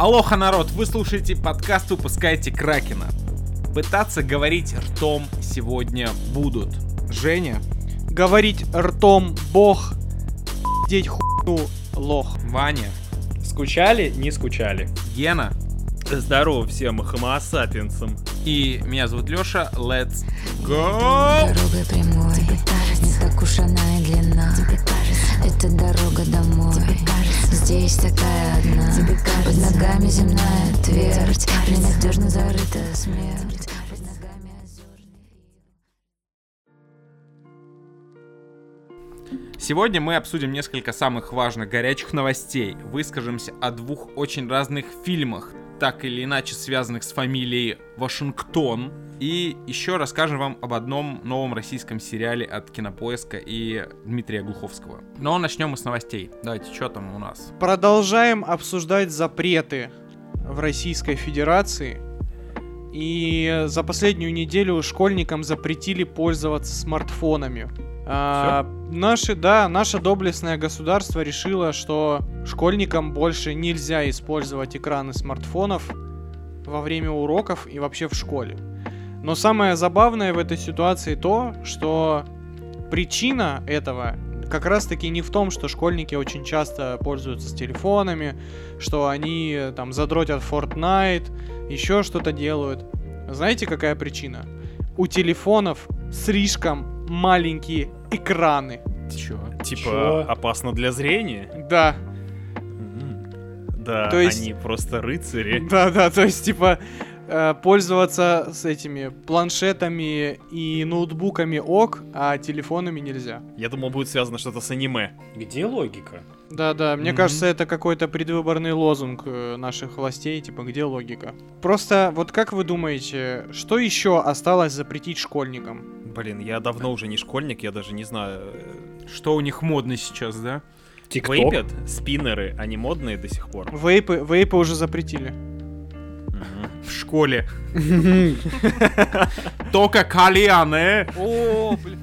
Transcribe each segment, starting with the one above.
Алоха, народ, вы слушаете подкаст «Выпускайте Кракена». Пытаться говорить ртом сегодня будут. Женя. Говорить ртом бог, деть хуйню лох. Ваня. Скучали? Не скучали. Гена. Здорово всем sapiensам. И меня зовут Лёша. Let's go! Дорогой прямой. Тебе кажется Не так уж она и длинна Тебе кажется Это дорога домой. Тебе кажется Здесь такая одна. Тебе кажется Под ногами земная твердь. Ненадежно зарыта смерть. Сегодня мы обсудим несколько самых важных горячих новостей. Выскажемся о двух очень разных фильмах, так или иначе связанных с фамилией Вашингтон. И еще расскажем вам об одном новом российском сериале от Кинопоиска и Дмитрия Глуховского. Но начнем мы с новостей. Давайте, что там у нас? Продолжаем обсуждать запреты в Российской Федерации. И за последнюю неделю школьникам запретили пользоваться смартфонами. А, наши, да, наше доблестное государство решило, что школьникам больше нельзя использовать экраны смартфонов во время уроков и вообще в школе. Но самое забавное в этой ситуации то, что причина этого как раз таки не в том, что школьники очень часто пользуются телефонами, что они там задротят Fortnite, еще что-то делают. Знаете, какая причина? У телефонов слишком маленькие экраны. Чё? Типа Чё? опасно для зрения? Да. Да, То есть- они просто рыцари. да, да, то есть, типа, э, пользоваться с этими планшетами и ноутбуками ок, а телефонами нельзя. Я думал, будет связано что-то с аниме. Где логика? Да, да, мне Мгм. кажется, это какой-то предвыборный лозунг э, наших властей, типа, где логика? Просто, вот как вы думаете, что еще осталось запретить школьникам? Блин, я давно уже не школьник, я даже не знаю. э, Что у них модно сейчас, да? Тикток? Вейпят, спиннеры, они модные до сих пор. Вейпы, вейпы уже запретили. Мгм. В школе. Только кальяны. О, блин.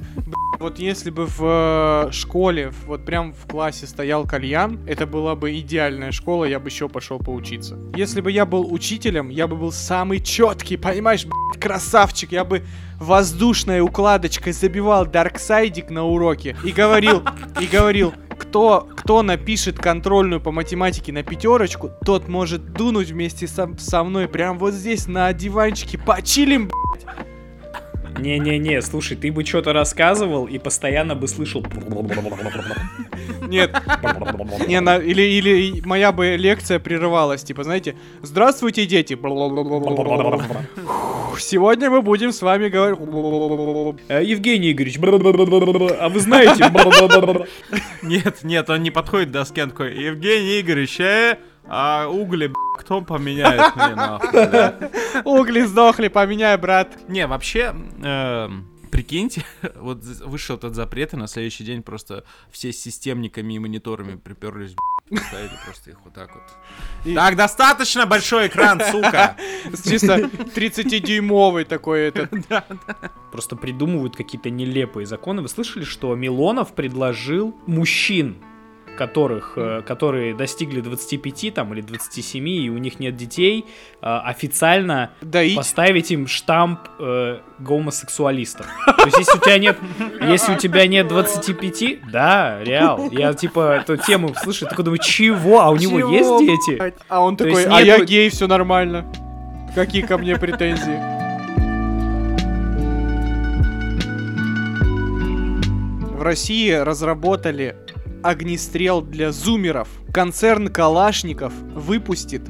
Вот если бы в э, школе, вот прям в классе стоял кальян, это была бы идеальная школа, я бы еще пошел поучиться. Если бы я был учителем, я бы был самый четкий, понимаешь, блядь, красавчик, я бы воздушной укладочкой забивал дарксайдик на уроке и говорил, и говорил, кто, кто напишет контрольную по математике на пятерочку, тот может дунуть вместе со, со мной прям вот здесь на диванчике, почилим, Не-не-не, слушай, ты бы что-то рассказывал и постоянно бы слышал... Нет, Не, на- или, или моя бы лекция прерывалась, типа, знаете, здравствуйте, дети. Сегодня мы будем с вами говорить. Э, Евгений Игоревич, а вы знаете... Нет, нет, он не подходит к доске, такой, Евгений Игоревич, э, а угли, б***, кто поменяет мне, нахуй, бля?» Угли сдохли, поменяй, брат. Не, вообще, эм, прикиньте, вот з- вышел этот запрет, и на следующий день просто все с системниками и мониторами приперлись, б***ь, ставили просто их вот так вот. И- Так, достаточно большой экран, сука! Чисто 30-дюймовый такой этот. Просто придумывают какие-то нелепые законы. Вы слышали, что Милонов предложил мужчин, которых, э, которые достигли 25 там, или 27, и у них нет детей, э, официально Доить. поставить им штамп э, гомосексуалистов. То есть, если у тебя нет, если у тебя нет 25, да, реал. Я типа эту тему слышу, такой думаю, чего? А у него Чего, есть дети? А он То такой, а я нету- гей, все нормально. Какие ко мне претензии? В России разработали огнестрел для зумеров. Концерн Калашников выпустит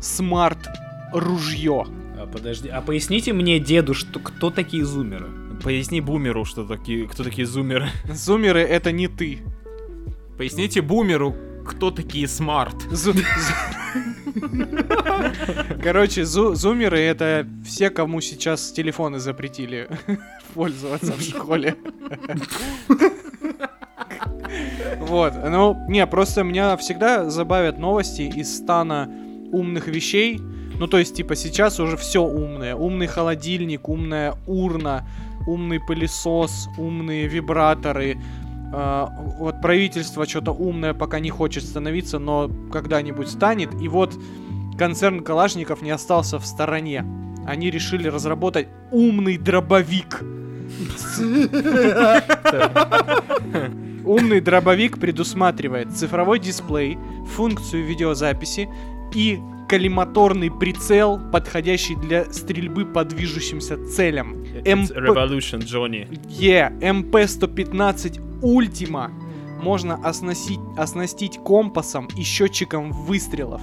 смарт-ружье. А, подожди, а поясните мне, деду, что, кто такие зумеры? Поясни бумеру, что такие, кто такие зумеры. Зумеры это не ты. Поясните бумеру, кто такие smart. Зу- Короче, зу- зумеры это все, кому сейчас телефоны запретили пользоваться в школе. Вот, ну, не, просто меня всегда забавят новости из стана умных вещей. Ну, то есть, типа, сейчас уже все умное. Умный холодильник, умная урна, умный пылесос, умные вибраторы. А, вот правительство что-то умное пока не хочет становиться, но когда-нибудь станет. И вот концерн Калашников не остался в стороне. Они решили разработать умный дробовик. Умный дробовик предусматривает цифровой дисплей, функцию видеозаписи и коллиматорный прицел, подходящий для стрельбы по движущимся целям. It's МП Revolution, Johnny. Е, МП-115 Ultima можно оснастить, оснастить компасом и счетчиком выстрелов.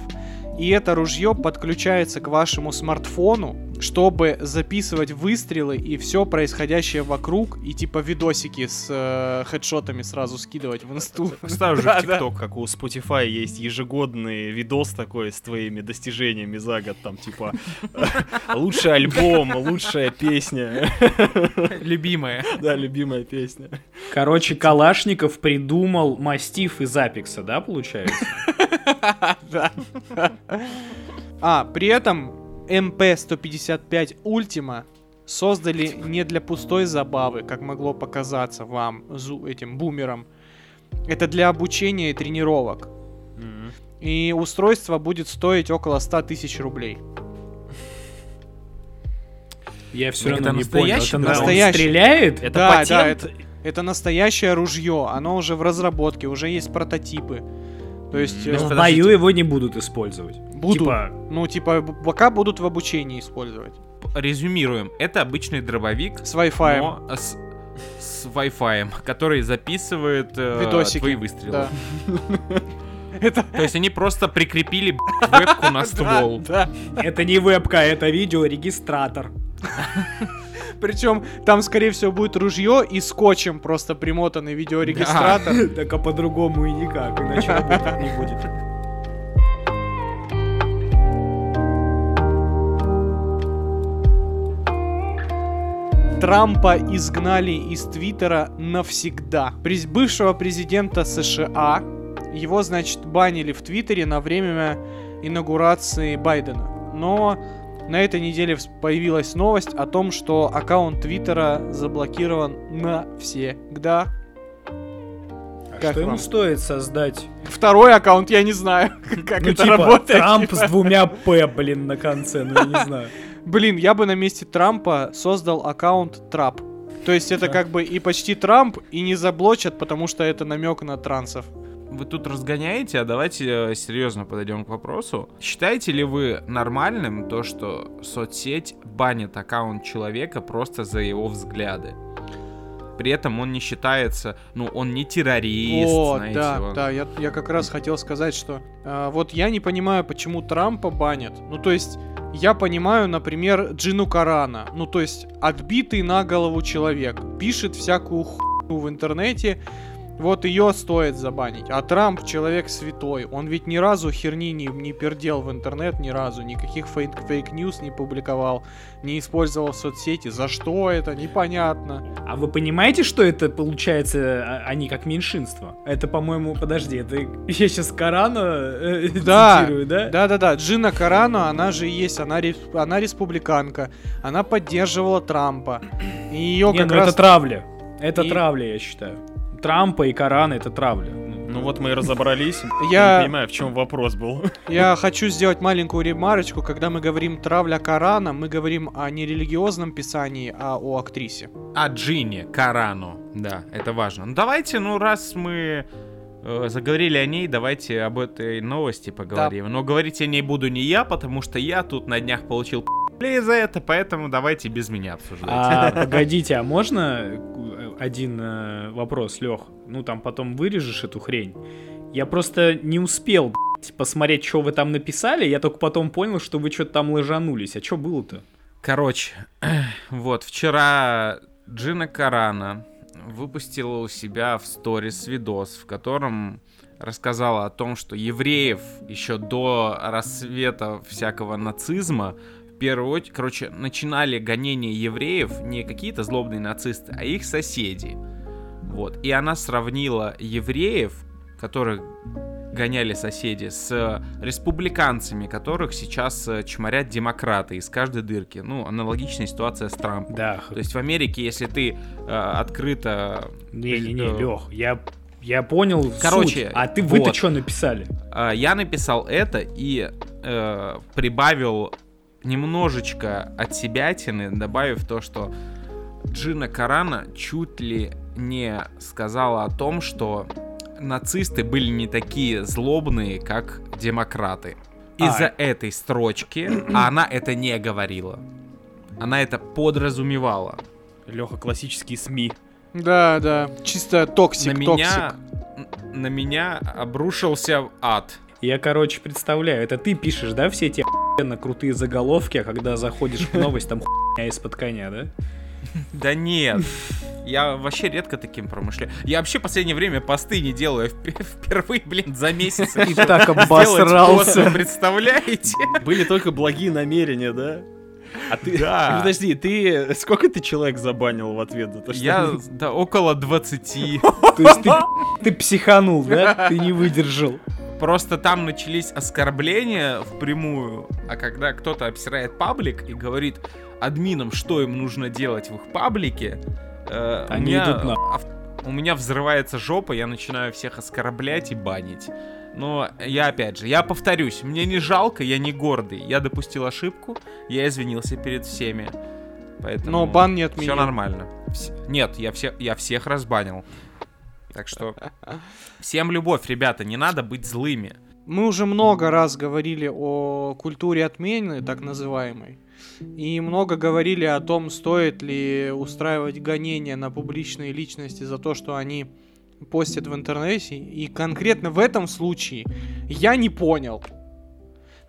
И это ружье подключается к вашему смартфону, чтобы записывать выстрелы и все происходящее вокруг, и типа видосики с э, хедшотами сразу скидывать в инсту. Ставь же в. ТикТок, как у Spotify есть ежегодный видос такой с твоими достижениями за год, там типа лучший альбом, лучшая песня, Любимая. да, любимая песня. Короче, Калашников придумал мастиф из Апекса, да, получается? Да. А, при этом МП-155 Ультима создали не для пустой забавы, как могло показаться вам, зу- этим бумерам. Это для обучения и тренировок. И устройство будет стоить около 100 тысяч рублей. Я все Так равно это не понял. Это настоящий? стреляет? Это да, патент? да, это, это настоящее ружье. Оно уже в разработке, уже есть прототипы. То есть М, э, в бою его не будут использовать. будут. Типа, Ну, типа, пока будут в обучении использовать. Резюмируем. Это обычный дробовик, С Wi-Fi. но с, с Wi-Fi, который записывает э, Видосики. твои выстрелы. Да. Это... То есть они просто прикрепили вебку на ствол. Это не вебка, это видеорегистратор. Причем там, скорее всего, будет ружье и скотчем просто примотанный видеорегистратор. Так а по-другому и никак, иначе работать не будет. Трампа изгнали из Твиттера навсегда. Бывшего президента США его, значит, банили в Твиттере на время инаугурации Байдена. Но на этой неделе появилась новость о том, что аккаунт Твиттера заблокирован навсегда. А Как что ему вам? стоит создать? Второй аккаунт я не знаю, как ну, это типа, работает. Трамп с двумя П, блин, на конце, ну я не знаю. Блин, я бы на месте Трампа создал аккаунт Трап. То есть это как бы и почти Трамп, и не заблочат, потому что это намек на трансов. Вы тут разгоняете, а давайте э, серьезно подойдем к вопросу. Считаете ли вы нормальным то, что соцсеть банит аккаунт человека просто за его взгляды? При этом он не считается, ну, он не террорист, Вот, знаете, да, он- да, я, я как раз хотел сказать, что а, вот я не понимаю, почему Трампа банят. Ну, то есть, я понимаю, например, Джину Карано. Ну, то есть, отбитый на голову человек. Пишет всякую хуйню в интернете. Вот ее стоит забанить. А Трамп человек святой. Он ведь ни разу херни не, не пердел в интернет, ни разу. Никаких fake, fake news не публиковал. Не использовал соцсети. За что это? Непонятно. А вы понимаете, что это получается, а- они как меньшинство? Это, по-моему, подожди, это я сейчас Корана э, Да, цитирую, да? Да-да-да, Джина Карано, она же и есть, она, рес- она республиканка, она поддерживала Трампа. И ее Не, как ну раз... это травля. Это И- травля, я считаю. Трампа и Корана это травля. Ну, вот мы и разобрались. Я- не понимаю, в чем вопрос был. Я хочу сделать маленькую ремарочку. Когда мы говорим «травля Корана», мы говорим о не религиозном писании, а о актрисе. А Джинни Карану, да, это важно. Ну давайте, ну раз мы э, заговорили о ней, давайте об этой новости поговорим. Но говорить о ней буду не я, потому что я тут на днях получил за это, поэтому давайте без меня обсуждать. А, погодите, а можно э, один э, вопрос, Лех? Ну, там потом вырежешь эту хрень. Я просто не успел, блядь, посмотреть, что вы там написали. Я только потом понял, что вы что-то там лыжанулись. А что было-то? Короче, вот, вчера Джина Карана выпустила у себя в сторис видос, в котором рассказала о том, что евреев еще до рассвета всякого нацизма первую очередь, короче, начинали гонение евреев не какие-то злобные нацисты, а их соседи. Вот. И она сравнила евреев, которых гоняли соседи, с республиканцами, которых сейчас э, чморят демократы из каждой дырки. Ну, аналогичная ситуация с Трампом. Да. То есть в Америке, если ты э, открыто... Не-не-не, э, Лех, я, я понял Короче, суть. А ты, вы-то вот. что написали? э, я написал это, и э, прибавил немножечко от себятины, добавив то, что Джина Карана чуть ли не сказала о том, что нацисты были не такие злобные, как демократы. Из-за этой строчки а она это не говорила. Она это подразумевала. Леха, классические СМИ. Да, да. Чисто toxic, на меня, н- на меня обрушился ад. Я, короче, представляю, это ты пишешь, да, все эти охуенно крутые заголовки, а когда заходишь в новость, там хуйня из-под коня, да? Да нет. Я вообще редко таким промышляю. Я вообще в последнее время посты не делаю. Впервые, блин, за месяц И так обосрался. пост, представляете? Были только благие намерения, да? А ты... Да. Подожди, ты... Сколько ты человек забанил в ответ за то, что... Я, да, около 20. То есть ты, ты психанул, да? Ты не выдержал. Просто там начались оскорбления впрямую, а когда кто-то обсирает паблик и говорит админам, что им нужно делать в их паблике, э, у Они меня идут на- у меня взрывается жопа, я начинаю всех оскорблять и банить. Но я опять же, я повторюсь, мне не жалко, я не гордый. Я допустил ошибку, я извинился перед всеми. Поэтому Но бан не все отменил. нормально. Вс- Нет, я, все, я всех разбанил. Так что всем любовь, ребята, не надо быть злыми. Мы уже много раз говорили о культуре отмены, так называемой. И много говорили о том, стоит ли устраивать гонения на публичные личности за то, что они постят в интернете. И конкретно в этом случае я не понял.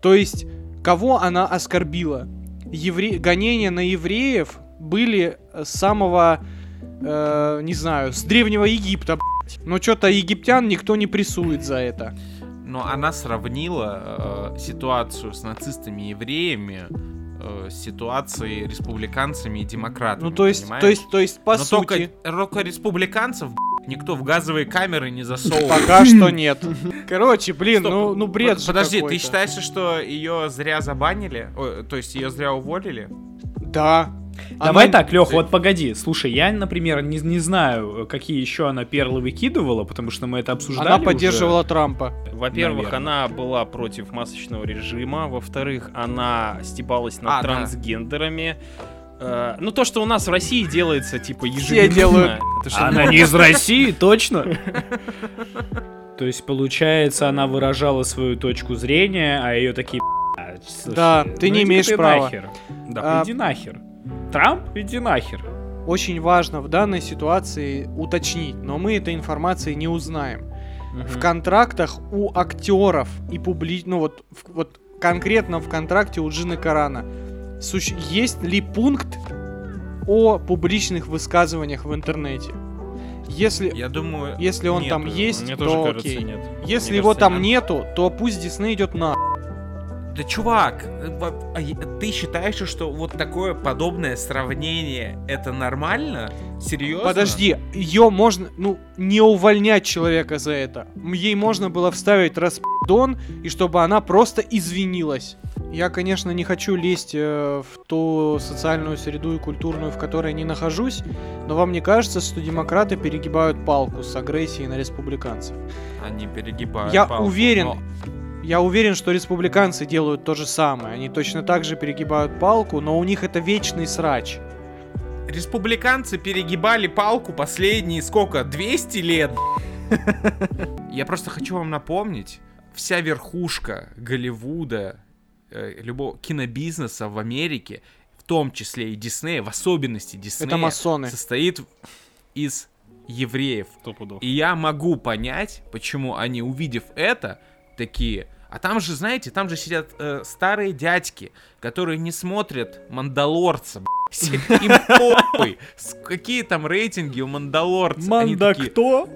То есть, кого она оскорбила? Евре... Гонения на евреев были с самого, э, не знаю, с Древнего Египта, блядь. Но что-то египтян никто не прессует за это. Но она сравнила э, ситуацию с нацистами и евреями э, с ситуацией республиканцами и демократами. Ну, то есть, понимаешь? то есть, то есть, по Но сути, только, только республиканцев никто в газовые камеры не засовывал. пока что нет. Короче, блин, Стоп, ну, ну бред же Подожди, ты считаешь, что ее зря забанили? Ой, то есть ее зря уволили? Да. Давай Она- так, Лех, вот погоди. Слушай, я, например, не, не знаю, какие еще она перлы выкидывала, потому что мы это обсуждали. Она уже. поддерживала Трампа. Во-первых, Наверное. она была против масочного режима. Во-вторых, она стебалась над А, да. трансгендерами. Э, ну, то, что у нас в России делается, типа, ежеминутно. делают. это что, Она не из России, точно? То есть, получается, она выражала свою точку зрения, а ее такие... «Бля, слушай, Да, ты не иди-ка имеешь права». нахер». Да, А- иди нахер. Трамп, иди нахер. Очень важно в данной ситуации уточнить, но мы этой информации не узнаем. В контрактах у актеров и публи... Ну вот, в- вот конкретно в контракте у Джины Карана суще- есть ли пункт о публичных высказываниях в интернете? Если, Я думаю... если он нету. там есть, Мне то тоже кажется, окей. нет. Если Мне его кажется, там нет. нету, то пусть Дисней идет на. Да чувак, э, а ты считаешь, что вот такое подобное сравнение это нормально? Серьезно? Подожди, ее можно, ну, не увольнять человека за это. Ей можно было вставить распидон, и чтобы она просто извинилась. Я, конечно, не хочу лезть э, в ту социальную среду и культурную, в которой не нахожусь, но вам не кажется, что демократы перегибают палку с агрессией на республиканцев? Они перегибают Я палку, уверен, но- Я уверен, что республиканцы делают то же самое. Они точно так же перегибают палку, но у них это вечный срач. Республиканцы перегибали палку последние сколько? 200 лет? Я просто хочу вам напомнить, вся верхушка Голливуда, э, любого кинобизнеса в Америке, в том числе и Диснея, в особенности Диснея, Это масоны. состоит из евреев. Сто пудов. И я могу понять, почему они, увидев это, такие... А там же, знаете, там же сидят э, старые дядьки, которые не смотрят «Мандалорца». Им с- какие там рейтинги у «Мандалорца». Такие, кто?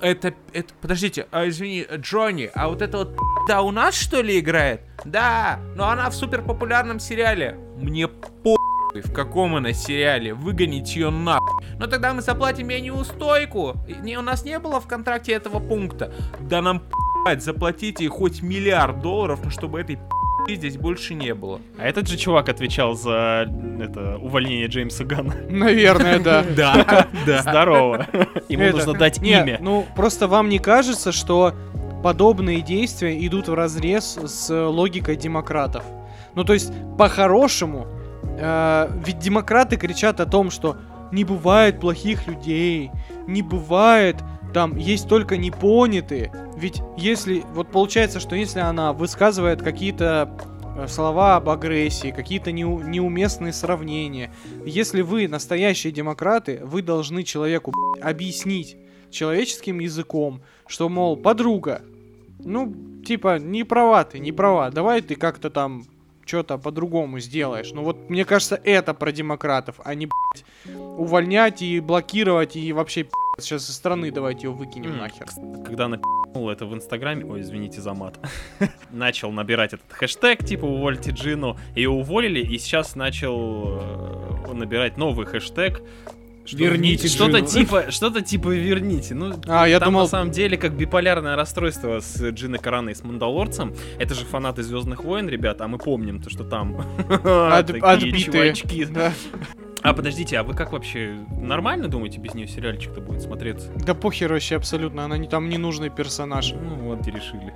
это, это, подождите, а, извини, Джонни, а вот это вот да у нас что ли играет? Да, но она в супер популярном сериале. Мне похуй, в каком она сериале, выгонить ее нахуй. Но тогда мы заплатим ей неустойку. Не, у нас не было в контракте этого пункта. Да нам заплатите хоть миллиард долларов, но чтобы этой пи***и здесь больше не было. А этот же чувак отвечал за это увольнение Джеймса Ганна. Наверное, да. Да, да. Здорово. Ему нужно дать имя. Ну, просто вам не кажется, что подобные действия идут в разрез с логикой демократов. Ну, то есть, по-хорошему, э, ведь демократы кричат о том, что не бывает плохих людей, не бывает, там есть только непонятые. Ведь если, вот получается, что если она высказывает какие-то э, слова об агрессии, какие-то неу- неуместные сравнения, если вы настоящие демократы, вы должны человеку объяснить человеческим языком, что, мол, подруга, ну, типа, не права ты, не права, давай ты как-то там что-то по-другому сделаешь. Ну вот, мне кажется, это про демократов, а не, блядь, увольнять и блокировать и вообще, пи***ц, сейчас из страны давайте его выкинем М, нахер. Когда напи***нул это в Инстаграме, ой, извините за мат, начал набирать этот хэштег, типа, увольте Джину, ее уволили, и сейчас начал э, набирать новый хэштег, что- Верните что-то типа, что-то типа верните. Ну, А, я там думал- на самом деле как биполярное расстройство с Джиной Караной и с Мандалорцем. Это же фанаты Звездных войн, ребята, а мы помним то, что там отбитые. чувачки. А подождите, а вы как вообще нормально думаете без нее сериальчик-то будет смотреться? Да похер вообще абсолютно, она не там ненужный персонаж. Ну вот и решили.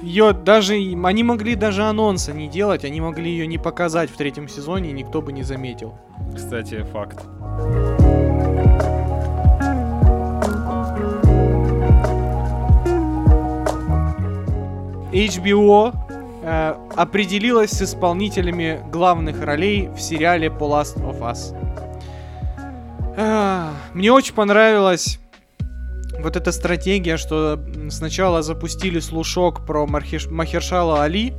Ее даже, они могли даже анонса не делать, они могли ее не показать в третьем сезоне, и никто бы не заметил. Кстати, факт. HBO э, определилась с исполнителями главных ролей в сериале The Last of Us. А, Мне очень понравилась вот эта стратегия, что сначала запустили слушок про Мархиш- Махершала Али,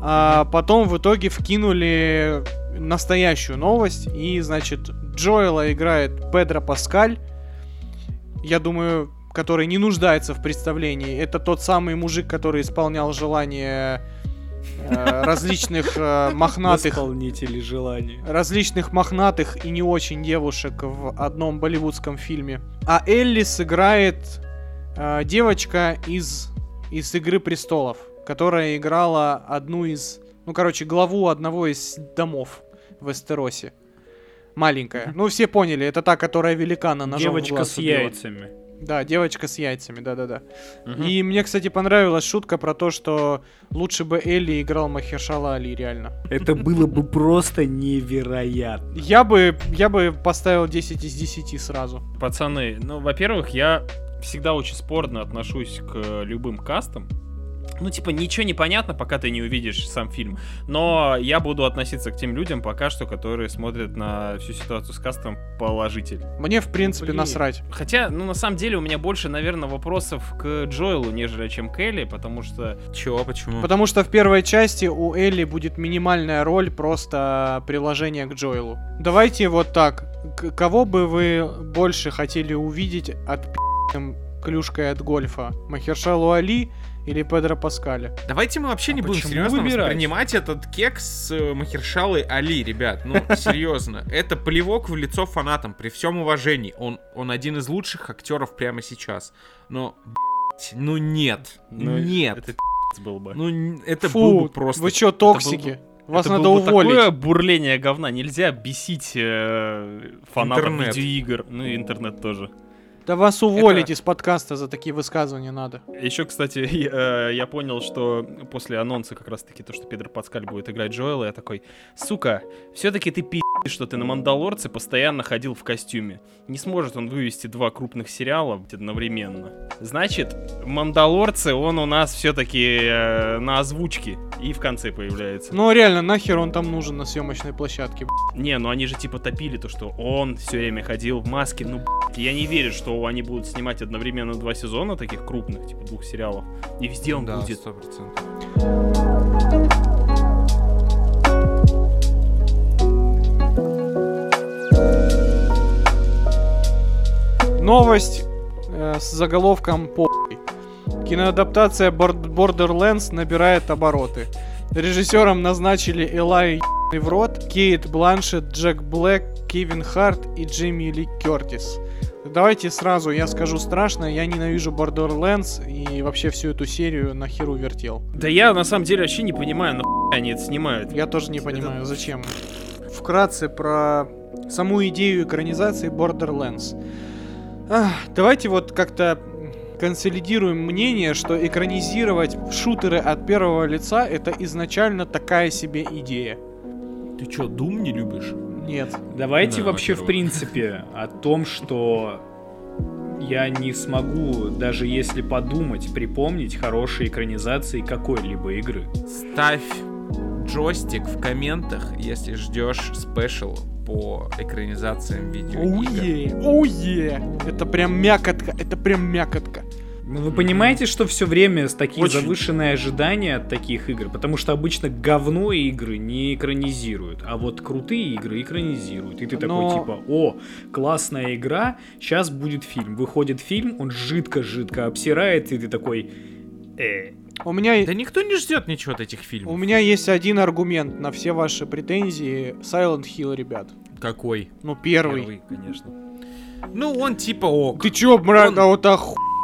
а потом в итоге вкинули настоящую новость, и, значит, Джоэла играет Педро Паскаль, я думаю, который не нуждается в представлении. Это тот самый мужик, который исполнял желания э, различных э, мохнатых Исполнители желаний. различных мохнатых и не очень девушек в одном болливудском фильме. А Элли сыграет э, девочка из, из Игры престолов, которая играла одну из. Ну, короче, главу одного из домов в Эстеросе. Маленькая. Ну, все поняли, это та, которая великана ножом Девочка с убила. яйцами. Да, девочка с яйцами, да-да-да. Мгм. И мне, кстати, понравилась шутка про то, что лучше бы Элли играл Махершала Али, реально. Это было бы просто невероятно. Я бы, я бы поставил 10 из 10 сразу. Пацаны, ну, во-первых, я всегда очень спорно отношусь к любым кастам. Ну, типа, ничего не понятно, пока ты не увидишь сам фильм. Но я буду относиться к тем людям пока что, которые смотрят на всю ситуацию с кастом положительно. Мне, в принципе, Блин. насрать. Хотя, ну, на самом деле, у меня больше, наверное, вопросов к Джоэлу, нежели чем к Элли, потому что... Чего, почему? Потому что в первой части у Элли будет минимальная роль просто приложение к Джоэлу. Давайте вот так. К- кого бы вы больше хотели увидеть от клюшкой от гольфа? Махершалу Али или Педро Паскаля? Давайте мы вообще А не будем серьезно выбирать? воспринимать этот кекс с э, Махершалой Али, ребят. Ну, серьезно. Это плевок в лицо фанатам, при всем уважении. Он, он один из лучших актеров прямо сейчас. Но, блядь, ну нет. Ну, нет. Это был бы. Ну, это Фу, был бы просто... вы чё, токсики? Вас Это надо было бы уволить. такое бурление говна. Нельзя бесить э, фанатов Интернет. видеоигр. Ну и интернет тоже. Да вас уволить Это- из подкаста за такие высказывания надо. Еще, кстати, я, э, я понял, что после анонса как раз-таки то, что Педро Паскаль будет играть Джоэла, я такой, сука, все-таки ты пи***, что ты на Мандалорце постоянно ходил в костюме. Не сможет он вывести два крупных сериала одновременно. Значит, Мандалорцы, он у нас все-таки на озвучке и в конце появляется. Ну реально, нахер он там нужен на съемочной площадке? б***ь? Не, ну они же типа топили то, что он все время ходил в маске. Ну, блядь, я не верю, что они будут снимать одновременно два сезона таких крупных, типа двух сериалов. И везде он Да, будет. сто процентов. Новость э, с заголовком по Киноадаптация Borderlands набирает обороты. Режиссером назначили Элай в рот, Кейт Бланшет, Джек Блэк, Кевин Харт и Джимми Ли Кертис. Давайте сразу я скажу страшно, я ненавижу Borderlands и вообще всю эту серию на херу вертел. Да я на самом деле вообще не понимаю, нахуй они это снимают. Я тоже не понимаю, зачем. Вкратце про саму идею экранизации Borderlands. Ах, давайте вот как-то консолидируем мнение, что экранизировать шутеры от первого лица это изначально такая себе идея. Ты чё, Дум не любишь? Нет. Давайте Да, вообще, в принципе, о том, что я не смогу, даже если подумать, припомнить хорошие экранизации какой-либо игры. Ставь джойстик в комментах, если ждешь спешл по экранизациям видеоигр. Оуе, оуе. Это прям мякотка, это прям мякотка. Ну, Вы понимаете, что все время с такие Очень. завышенные ожидания от таких игр? Потому что обычно говно игры не экранизируют, а вот крутые игры экранизируют. И ты Но- такой типа, о, классная игра, сейчас будет фильм. Выходит фильм, он жидко-жидко обсирает, и ты такой, э, У меня, Да никто не ждет ничего от этих фильмов. у меня есть один аргумент на все ваши претензии. Silent Hill, ребят. Какой? Ну, первый. Первый, конечно. Ну, он типа ок. Ты чё, брат, Он- а вот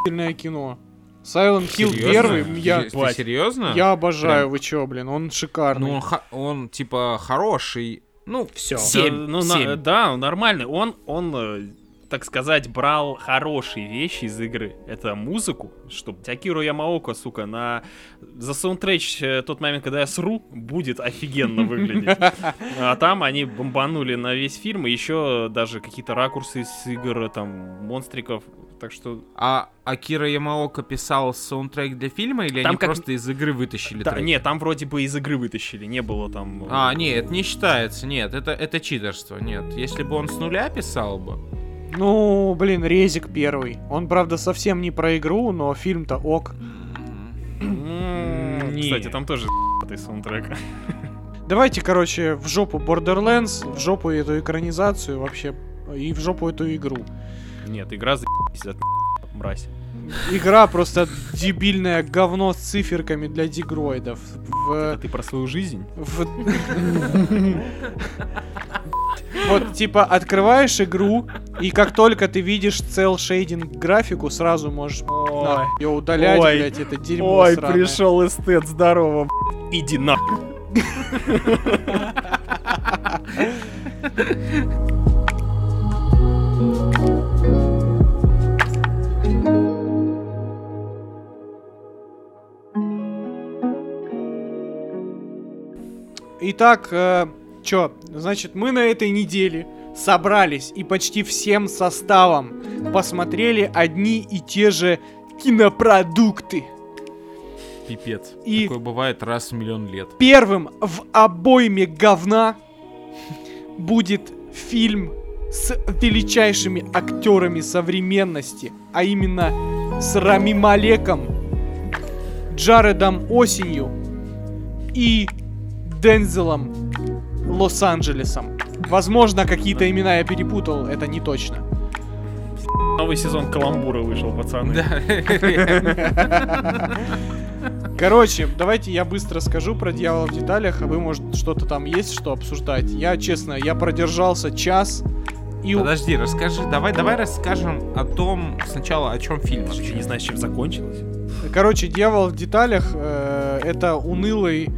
охуительное кино. Silent Hill Серьезно? первый, я, Ты Бать. серьезно? я обожаю, Прям. вы чё, блин, он шикарный. Ну, он, он типа хороший. Ну, Всё. Семь. Да, ну, на- семь. да, нормальный. Он, он, э, так сказать, брал хорошие вещи из игры. Это музыку, чтобы Акиру Ямаока, сука, на... За саундтреч э, тот момент, когда я сру, будет офигенно выглядеть. А там они бомбанули на весь фильм, и еще даже какие-то ракурсы из игр, там, монстриков. Так что... А Акира Ямаока писал саундтрек для фильма или Там они как- просто из игры вытащили Да, нет, там вроде бы из игры вытащили, не было там... А, нет, не считается, нет, это, это читерство, нет. Если бы он с нуля писал бы, Ну, блин, Резик первый. Он, правда, совсем не про игру, но фильм-то ок. м, Не. Кстати, там тоже этой саундтрек. Давайте, короче, в жопу Borderlands, в жопу эту экранизацию вообще, и в жопу эту игру. Нет, игра за от мразь. Игра просто дебильное говно с циферками для дигроидов. В, Это ты про свою жизнь? в- Вот, типа, открываешь игру, и как только ты видишь цел шейдинг графику, сразу можешь ее удалять, Ой. блядь, это дерьмо сраное. эстет, здорово. Иди на. Итак, э, чё, значит, мы на этой неделе собрались и почти всем составом посмотрели одни и те же кинопродукты. пипец. И- Такое бывает раз в миллион лет. Первым в обойме говна будет фильм с величайшими актерами современности, а именно с Рами Малеком, Джаредом Осенью и Дензелом Лос-Анджелесом. Возможно, какие-то имена я перепутал, это не точно. Новый сезон Каламбура вышел, пацаны. Короче, давайте я быстро скажу про дьявола в деталях, а вы, может, что-то там есть, что обсуждать. Я, честно, я продержался час и... Подожди, расскажи, давай, давай расскажем о том сначала, о чем фильм Вообще вообще. не знаешь, чем закончилось. Короче, дьявол в деталях э, это унылый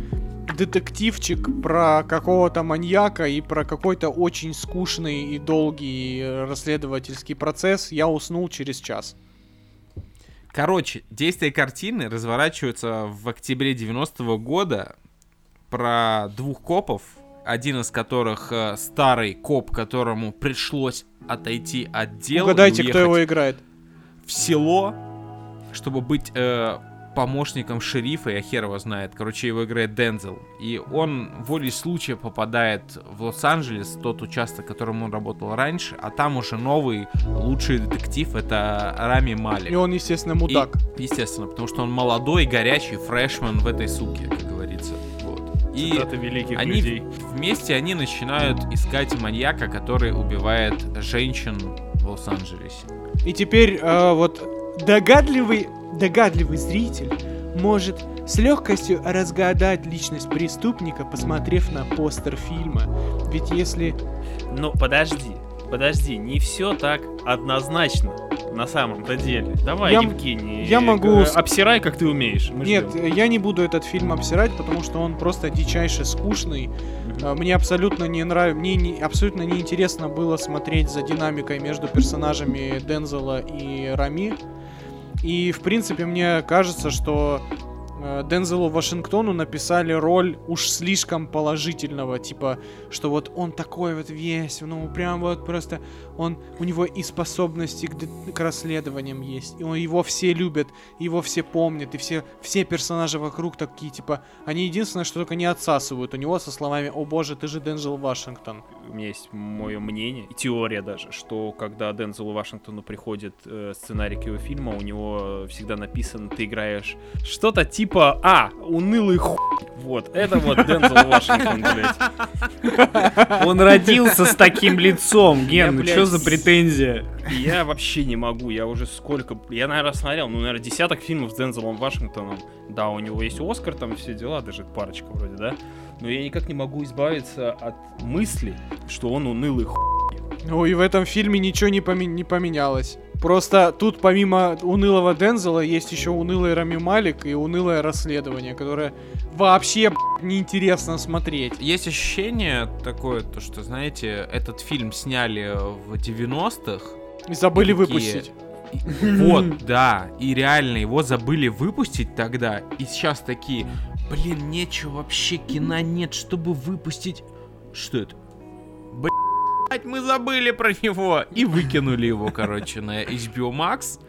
детективчик про какого-то маньяка и про какой-то очень скучный и долгий расследовательский процесс. Я уснул через час. Короче, действие картины разворачивается в октябре 90-го года про двух копов, один из которых э, старый коп, которому пришлось отойти от дела. Угадайте, кто его играет. в село, чтобы быть э, помощником шерифа, я хер его знает. Короче, его играет Дензел. И он волей случая попадает в Лос-Анджелес, тот участок, которым он работал раньше, а там уже новый лучший детектив, это Рами Малик. И он, естественно, мудак. И, естественно, потому что он молодой, горячий, фрешмен в этой суке, как говорится. Вот. И великих они людей. вместе они начинают искать маньяка, который убивает женщин в Лос-Анджелесе. И теперь э, вот догадливый, догадливый зритель может с легкостью разгадать личность преступника, посмотрев на постер фильма. Ведь если... Ну, подожди, подожди, не все так однозначно на самом-то деле. Давай, Я- Евгений, я могу э, обсирай, как ты умеешь. мы Нет, ждем. я не буду этот фильм обсирать, потому что он просто дичайше скучный. Э, Мне абсолютно не нравится, мне не, абсолютно неинтересно было смотреть за динамикой между персонажами Дензела и Рами. И, в принципе, мне кажется, что Дензелу Вашингтону написали роль уж слишком положительного, типа, что вот он такой вот весь, ну прям вот просто он, у него и способности к, к расследованиям есть, и он, его все любят, его все помнят, и все, все персонажи вокруг такие, типа, они единственное, что только не отсасывают у него со словами «О боже, ты же Дензел Вашингтон». У меня есть мое мнение, и теория даже, что когда Дензелу Вашингтону приходит э, сценарий к его фильма, у него всегда написано, ты играешь что-то типа, а, унылый хуй. Вот, это вот Дензел Вашингтон, блядь. Он родился с таким лицом, Ген, ну что за претензия? Я вообще не могу, я уже сколько... Я, наверное, смотрел, ну, наверное, десяток фильмов с Дензелом Вашингтоном. Да, у него есть Оскар, там все дела, даже парочка вроде, да? Но я никак не могу избавиться от мысли, что он унылый хуй. Ну и в этом фильме ничего не, поме- не поменялось. Просто тут помимо унылого Дензела есть еще унылый Рами Малик и унылое расследование, которое вообще неинтересно смотреть. Есть ощущение такое, то что, знаете, этот фильм сняли в 90-х. И забыли Такие. выпустить. Вот, да. И реально его забыли выпустить тогда. И сейчас такие, блин, нечего вообще, кино нет, чтобы выпустить. Что это? Блять, мы забыли про него. И выкинули его, короче, на HBO Max.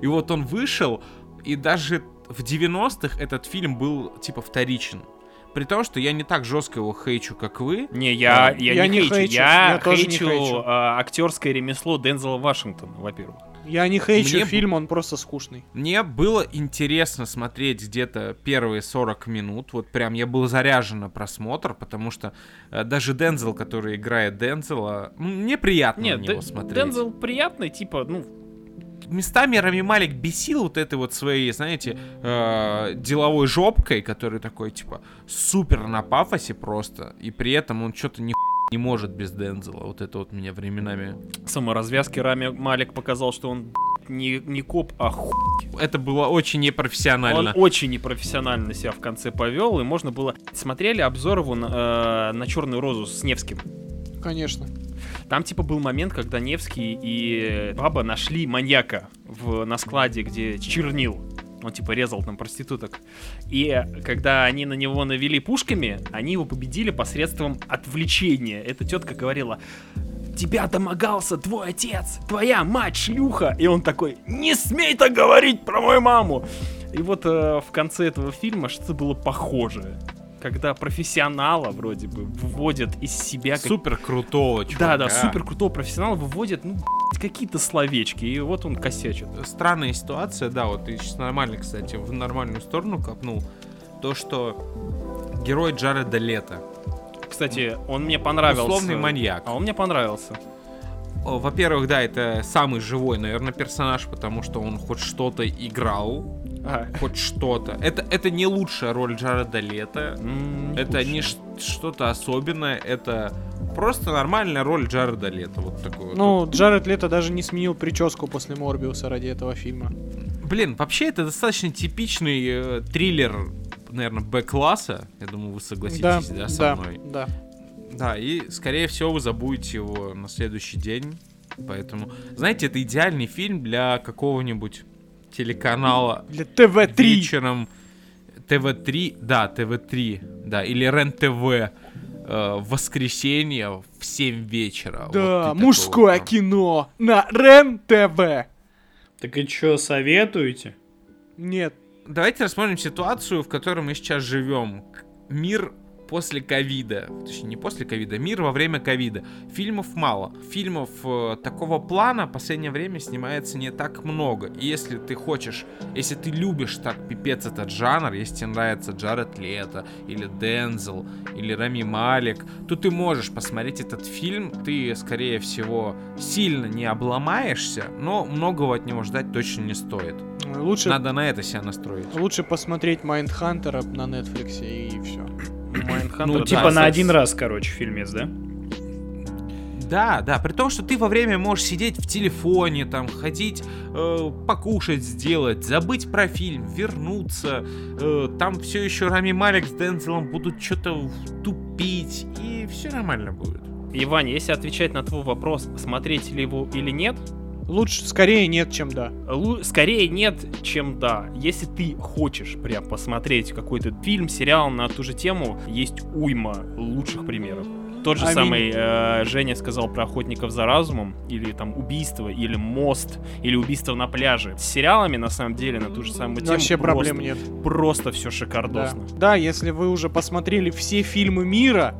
И вот он вышел, и даже в 90-х этот фильм был, типа, вторичен. При том, что я не так жестко его хейчу, как вы. Не, я, Да. я, Я не хейчу, хейчу, я, я тоже не хейчу, хейчу. а, актерское ремесло Дензела Вашингтона, во-первых. Я не хейчу Мне фильм, он просто скучный. Мне было интересно смотреть где-то первые 40 минут. Вот прям я был заряжен на просмотр, потому что э, даже Дензел, который играет Дензела, мне приятно Нет, на него смотреть. Дензел приятный, типа, ну, Местами Рами Малик бесил вот этой вот своей, знаете, э, деловой жопкой, который такой, типа, супер на пафосе просто, и при этом он что-то не не может без Дензела. Вот это вот меня временами... саморазвязки Рами Малик показал, что он не, не коп, а хуй. Это было очень непрофессионально. Он очень непрофессионально себя в конце повел, и можно было... Смотрели обзор его на, э, на Черную Розу с Невским. Конечно. Там типа был момент, когда Невский и баба нашли маньяка в, на складе, где чернил. Он типа резал там проституток. И когда они на него навели пушками, они его победили посредством отвлечения. Эта тетка говорила, тебя домогался твой отец, твоя мать шлюха. И он такой, не смей так говорить про мою маму. И вот э, в конце этого фильма что-то было похожее. Когда профессионала вроде бы выводят из себя Супер крутого да, чувака. да, супер крутого профессионала выводят, ну, какие-то словечки, и вот он косячит. странная ситуация, да, вот ты сейчас нормально, кстати, в нормальную сторону копнул. То, что герой Джареда Лето, Кстати, он мне понравился. условный маньяк. А он мне понравился. Во-первых, да, это самый живой, наверное, персонаж, потому что он хоть что-то играл, А, хоть что-то. Это, это не лучшая роль Джареда Лето, это лучше. не что-то особенное, это просто нормальная роль Джареда Лето, вот такой вот. Ну, Джаред Лето даже не сменил прическу после Морбиуса ради этого фильма. Блин, вообще это достаточно типичный э, триллер, наверное, Б-класса. Я думаю, вы согласитесь, да, со да, мной. да. Да, и скорее всего вы забудете его на следующий день. Поэтому, знаете, это идеальный фильм для какого-нибудь телеканала Для ТВ-3. вечером. ТВ-3, да, ТВ-3, да, или РЕН-ТВ. э, в воскресенье в 7 вечера. Да, Вот мужское такого, кино на РЕН-ТВ. Так и что, советуете? Нет, Давайте рассмотрим ситуацию, в которой мы сейчас живем. Мир после ковида, точнее не после ковида, мир во время ковида. Фильмов мало. Фильмов э, такого плана в последнее время снимается не так много. И если ты хочешь, если ты любишь так пипец этот жанр, если тебе нравится Джаред Лето, или Дензел, или Рами Малик, то ты можешь посмотреть этот фильм. Ты, скорее всего, сильно не обломаешься, но многого от него ждать точно не стоит. лучше, Надо на это себя настроить. лучше посмотреть Майндхантера на Netflix и все. Ну, Типа на один раз, короче, фильмец, да? Да, да, при том, что ты во время можешь сидеть в телефоне, там, ходить, э, покушать, сделать, забыть про фильм, вернуться, э, там все еще Рами Малик с Дензелом будут что-то тупить, и все нормально будет. И, Ваня, если отвечать на твой вопрос, смотреть ли его или нет, Лучше, скорее нет, чем да. Лу- Скорее нет, чем да. Если ты хочешь прям посмотреть какой-то фильм, сериал на ту же тему, есть уйма лучших примеров. Тот же Аминь. самый э, Женя сказал про охотников за разумом, или там убийство, или мост, или убийство на пляже. С сериалами, на самом деле, на ту же самую тему Вообще просто, проблем нет. Просто все Да. шикардосно. да, если вы уже посмотрели все фильмы мира,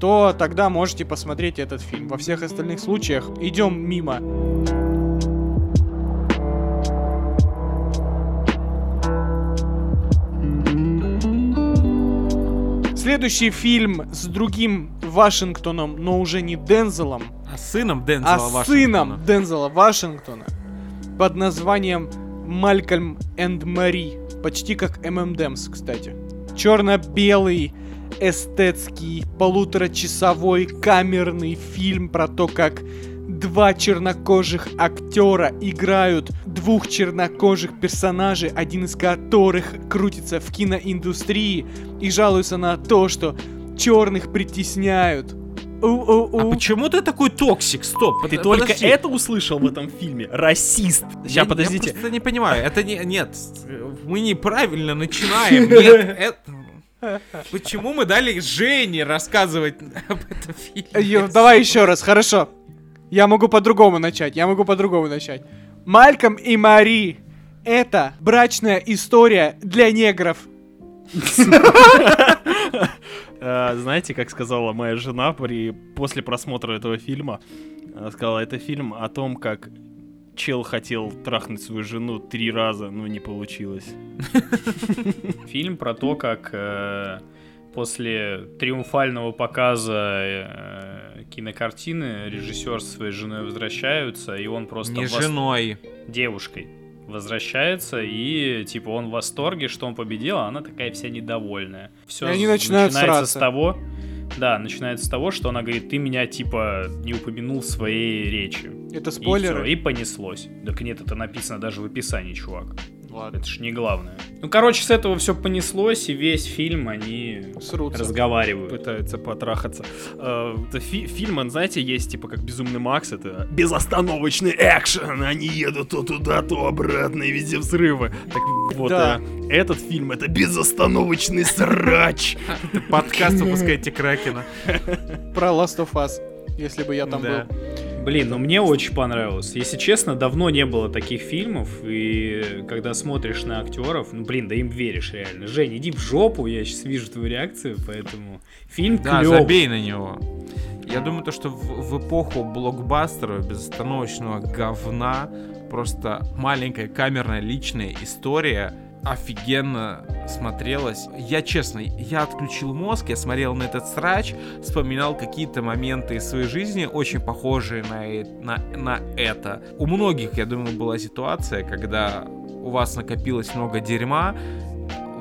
то тогда можете посмотреть этот фильм. Во всех остальных случаях идем мимо. Следующий фильм с другим Вашингтоном, но уже не Дензелом, А сыном Дензела а Вашингтона. сыном Дензела Вашингтона под названием Малькольм энд Мари. Почти как ММДМС, кстати. Черно-белый, эстетский, полуторачасовой камерный фильм про то, как два чернокожих актера играют двух чернокожих персонажей, один из которых крутится в киноиндустрии и жалуется на то, что черных притесняют. У-у-у. А почему ты такой toxic? Стоп, Ты под- только подожди. это услышал в этом фильме? Расист. Я- Сейчас, подождите. Я просто не понимаю. Это не... Нет, мы неправильно начинаем. Нет, это... Почему мы дали Жене рассказывать об этом фильме? Давай еще раз, хорошо. Я могу по-другому начать, я могу по-другому начать. Мальком и Мари — это брачная история для негров. Э, Знаете, как сказала моя жена при после просмотра этого фильма? Она сказала, это фильм о том, как чел хотел трахнуть свою жену три раза, но не получилось. Фильм про то, как э, после триумфального показа э, кинокартины режиссер со своей женой возвращаются, и он просто Не вос- женой. девушкой возвращается, и типа он в восторге, что он победил, а она такая вся недовольная. Все И они начинают начинается с сраться. того, да, начинается с того, что она говорит, ты меня типа не упомянул в своей речи. Это И, всё, спойлеры? и понеслось. Так нет, это написано даже в описании, чувак. Ладно, Это ж не главное. Ну, короче, с этого все понеслось, и весь фильм они срутся. разговаривают. Пытаются потрахаться. Э, это фи- фильм, он, знаете, есть типа как Безумный Макс, это безостановочный экшен, они едут то туда, то обратно, и везде взрывы. Так вот, Да. э, этот фильм это безостановочный срач. Подкаст выпускайте Кракена. Про Last of Us, если бы я там был. Блин, ну мне очень понравилось. Если честно, давно не было таких фильмов, и когда смотришь на актеров, ну блин, да им веришь реально. Жень, иди в жопу, я сейчас вижу твою реакцию, поэтому фильм Да, клёв. забей на него. Я думаю, то, что в, в эпоху блокбастеров, безостановочного говна, просто маленькая камерная личная история офигенно смотрелась. Я честно, я отключил мозг, я смотрел на этот срач, вспоминал какие-то моменты из своей жизни, очень похожие на, э- на, на это. У многих, я думаю, была ситуация, когда у вас накопилось много дерьма,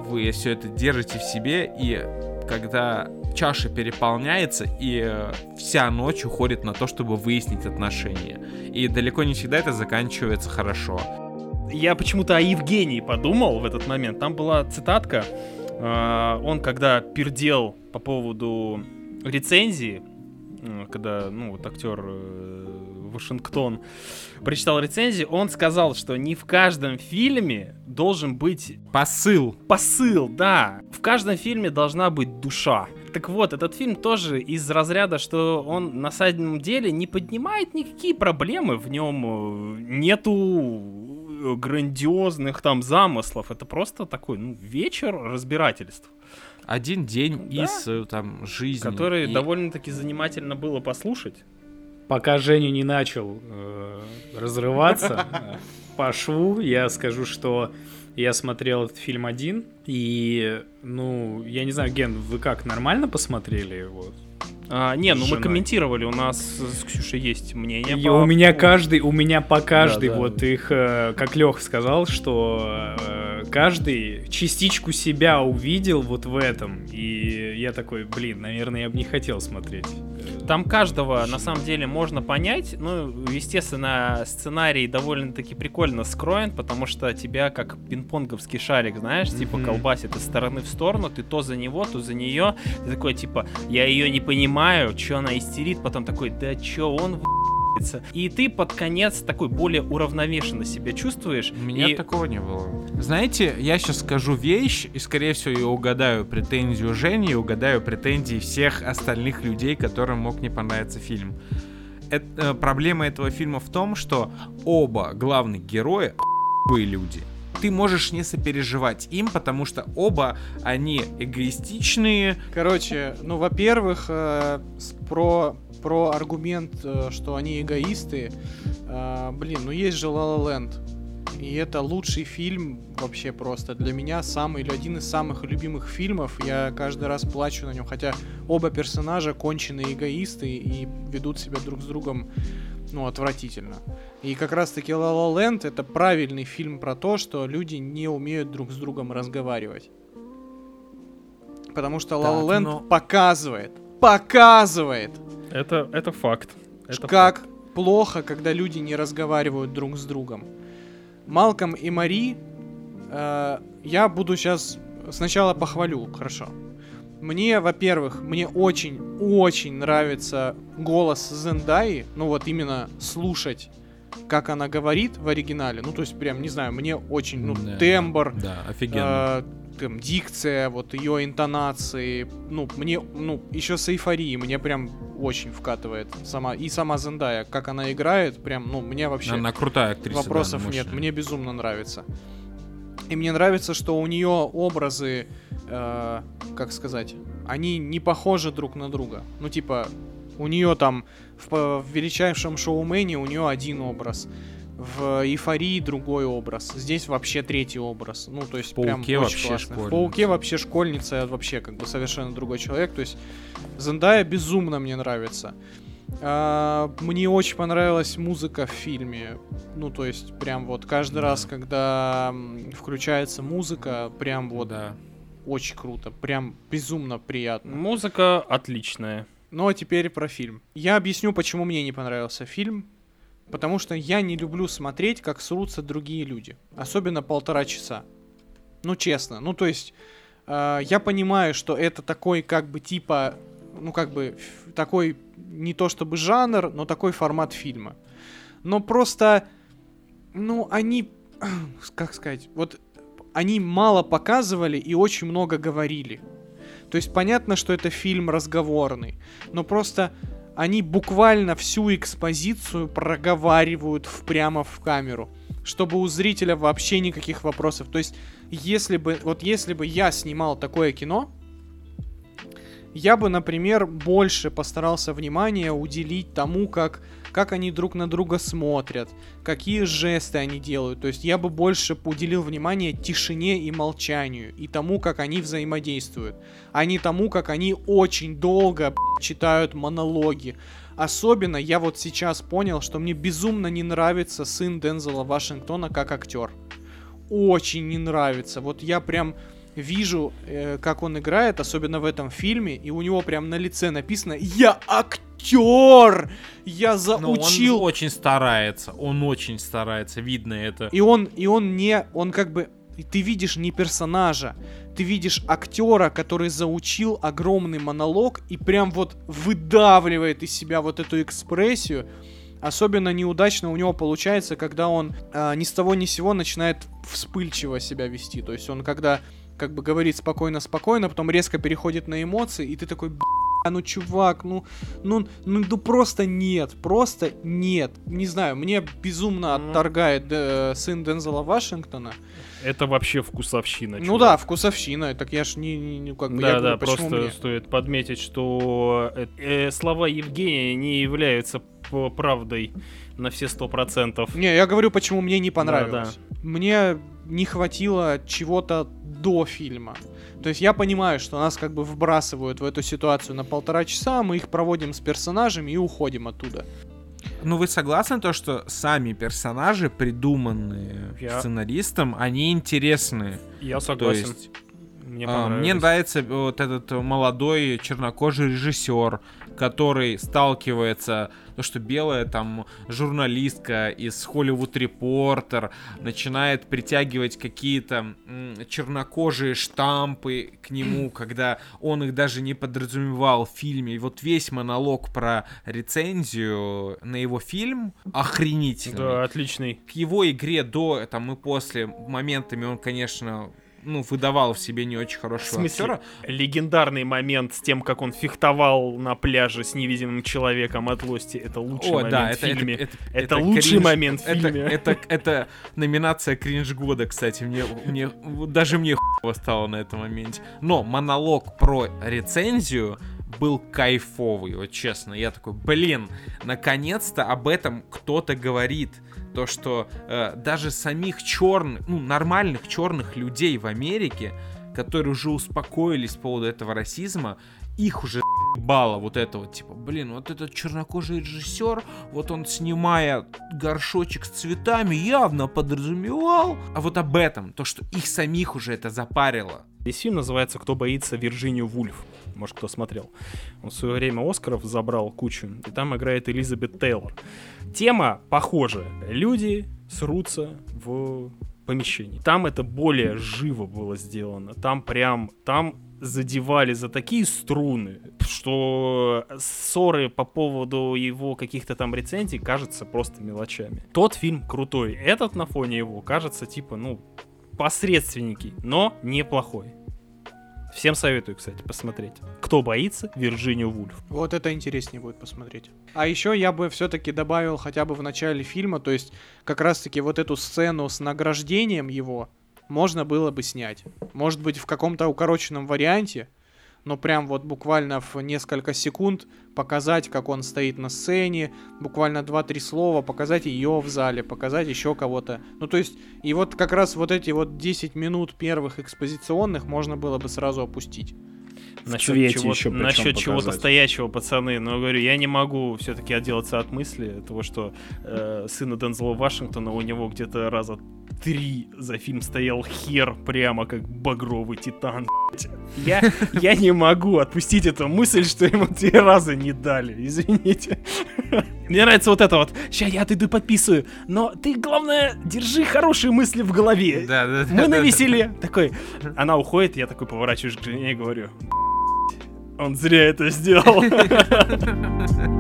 вы все это держите в себе, и когда чаша переполняется, и э, вся ночь уходит на то, чтобы выяснить отношения. И далеко не всегда это заканчивается хорошо. Я почему-то о Евгении подумал в этот момент. Там была цитатка. э, Он, когда пердел по поводу рецензии, э, когда, ну, вот актер э, Вашингтон прочитал рецензию, он сказал, что не в каждом фильме должен быть Посыл. посыл, да. В каждом фильме должна быть душа. Так вот, этот фильм тоже из разряда, что он на самом деле не поднимает никакие проблемы, в нем нету грандиозных там замыслов. Это просто такой, ну, вечер разбирательств, Один день Да. из э, там жизни. который И довольно-таки занимательно было послушать. Пока Женя не начал э, разрываться по шву, я скажу, что я смотрел этот фильм один, и, ну, я не знаю, Ген, вы как, нормально посмотрели его? А, не, ну мы комментировали, у нас с Ксюшей есть мнение. И по- у меня каждый, у меня по каждой, Да, да. вот их, э, как Лех сказал, что э, каждый частичку себя увидел вот в этом. И я такой, блин, наверное, я бы не хотел смотреть. Там каждого на самом деле можно понять. Ну, естественно, сценарий довольно-таки прикольно скроен, потому что тебя как пинг-понговский шарик, знаешь, типа колбасит из стороны в сторону, ты то за него, то за нее. Ты такой, типа, я ее не понимаю, что она истерит, потом такой, да чё он нравится, и ты под конец такой более уравновешенно себя чувствуешь. У меня и... такого не было. Знаете, я сейчас скажу вещь, и, скорее всего, я угадаю претензию Жени и угадаю претензии всех остальных людей, которым мог не понравиться фильм. Это, э, проблема этого фильма в том, что оба главных героя были люди. Ты можешь не сопереживать им, потому что оба они эгоистичные. Короче, ну, во-первых, э, про, про аргумент, э, что они эгоисты, э, блин, ну есть же La La Land. И это лучший фильм вообще просто. Для меня самый или один из самых любимых фильмов. Я каждый раз плачу на нем. Хотя оба персонажа конченые эгоисты и ведут себя друг с другом, ну, отвратительно. И как раз-таки La La Land это правильный фильм про то, что люди не умеют друг с другом разговаривать. Потому что La La Land но- показывает, показывает, Это, это факт. Это как факт. плохо, когда люди не разговаривают друг с другом. Малком и Мари, э, я буду сейчас сначала похвалю, хорошо. Мне, во-первых, мне очень-очень нравится голос Зендаи, ну вот именно слушать, как она говорит в оригинале. Ну то есть прям, не знаю, мне очень, ну Да. тембр, Да, офигенно. э, там, дикция, вот ее интонации, ну, мне, ну, еще с эйфорией, мне прям очень вкатывает сама, и сама Зендая, как она играет, прям, ну, мне вообще Она крутая актриса. да, вопросов она нет, мне безумно нравится. И мне нравится, что у нее образы, э, как сказать, они не похожи друг на друга. Ну, типа, у нее там в, в величайшем шоумене у нее один образ. В эйфории другой образ. Здесь вообще третий образ. Ну, то есть В прям «Пауке» очень вообще классно. В школьница. пауке вообще школьница, вообще как бы совершенно другой человек. То есть Зендая безумно мне нравится. А, мне очень понравилась музыка в фильме. Ну, то есть, прям вот каждый Да. раз, когда включается музыка, прям вот Да. очень круто. Прям безумно приятно. Музыка отличная. Ну, а теперь про фильм. Я объясню, почему мне не понравился фильм. Потому что я не люблю смотреть, как срутся другие люди. Особенно полтора часа. Ну, честно. Ну, то есть, э, я понимаю, что это такой, как бы, типа, ну, как бы, такой, не то чтобы жанр, но такой формат фильма. Но просто, ну, они, как сказать, вот, они мало показывали и очень много говорили. То есть понятно, что это фильм разговорный, но просто они буквально всю экспозицию проговаривают в, прямо в камеру, чтобы у зрителя вообще никаких вопросов. То есть, если бы, вот если бы я снимал такое кино, я бы, например, больше постарался внимания уделить тому, как, как они друг на друга смотрят, какие жесты они делают. То есть я бы больше уделил внимание тишине и молчанию, и тому, как они взаимодействуют, а не тому, как они очень долго читают монологи. Особенно я вот сейчас понял, что мне безумно не нравится сын Дензела Вашингтона как актер. Очень не нравится. Вот я прям вижу, э, как он играет, особенно в этом фильме, и у него прям на лице написано «Я актер! Я Но он заучил!» очень старается, он очень старается, видно это. И он, и он не, он как бы, ты видишь не персонажа, ты видишь актера, который заучил огромный монолог и прям вот выдавливает из себя вот эту экспрессию. Особенно неудачно у него получается, когда он а, ни с того ни с сего начинает вспыльчиво себя вести. То есть он когда как бы говорит спокойно-спокойно, потом резко переходит на эмоции, и ты такой, «Бля, ну чувак, ну, ну, ну, ну просто нет, просто нет. Не знаю, мне безумно Ну. отторгает э, сын Дензела Вашингтона. Это вообще вкусовщина. Ну чувак. да, вкусовщина, так я ж не, не- не- как бы, я Да, говорю, да, просто мне? стоит подметить, что э, э, слова Евгения не являются правдой на все сто процентов. Не, я говорю, почему мне не понравилось. Мне не хватило чего-то до фильма. То есть я понимаю, что нас как бы вбрасывают в эту ситуацию на полтора часа, мы их проводим с персонажами и уходим оттуда. Ну вы согласны то, что сами персонажи, придуманные Я- сценаристом, они интересные? Я То согласен. есть Мне А. Мне нравится вот этот молодой чернокожий режиссер, который сталкивается, то что белая там журналистка из Hollywood Reporter начинает притягивать какие-то чернокожие штампы к нему, когда он их даже не подразумевал в фильме. И вот весь монолог про рецензию на его фильм охренительный Да, отличный. к его игре до там и после моментами он, конечно, ну, выдавал в себе не очень В хорошего смысле, актера. легендарный момент с тем, как он фехтовал на пляже с невидимым человеком от Лости, это лучший О, момент да, в это, фильме. это, это, Это лучший момент в это, фильме. Это, это, номинация кринж года, кстати, мне, мне даже мне хуево стало на этом моменте. Но монолог про рецензию был кайфовый, вот честно. Я такой, блин, наконец-то об этом кто-то говорит. То, что э, даже самих черных, ну, нормальных черных людей в Америке, которые уже успокоились по поводу этого расизма, их уже бала вот это вот, типа, блин, вот этот чернокожий режиссер, вот он, снимая горшочек с цветами, явно подразумевал. А вот об этом, то, что их самих уже это запарило. Весь фильм называется «Кто боится Вирджинию Вульф». Может, кто смотрел. Он в свое время Оскаров забрал кучу, и там играет Элизабет Тейлор. Тема похожая. Люди срутся в помещении. Там это более живо было сделано. Там прям, там задевали за такие струны, что ссоры по поводу его каких-то там рецензий кажутся просто мелочами. Тот фильм крутой, этот на фоне его кажется типа, ну, посредственненький, но неплохой. Всем советую, кстати, посмотреть. Кто боится Вирджинию Вульф? Вот это интереснее будет посмотреть. А еще я бы все-таки добавил хотя бы в начале фильма, то есть как раз-таки вот эту сцену с награждением его можно было бы снять. Может быть в каком-то укороченном варианте, но прям вот буквально в несколько секунд показать, как он стоит на сцене, буквально 2-3 слова, показать ее в зале, показать еще кого-то. Ну то есть, и вот как раз вот эти вот 10 минут первых экспозиционных можно было бы сразу опустить. В цвете чего, еще причем насчет чего-то стоячего, пацаны. Но говорю, я не могу все-таки отделаться от мысли того, что э, сына Дензела Вашингтона у него где-то раза три за фильм стоял хер прямо как багровый титан. Я, я не могу отпустить эту мысль, что ему три раза не дали. Извините. Мне нравится вот это вот. Ща я отойду подписываю. Но ты, главное, держи хорошие мысли в голове. Да, да, Мы на веселе. Такой, она уходит, я такой поворачиваюсь к жене и говорю, он зря это сделал.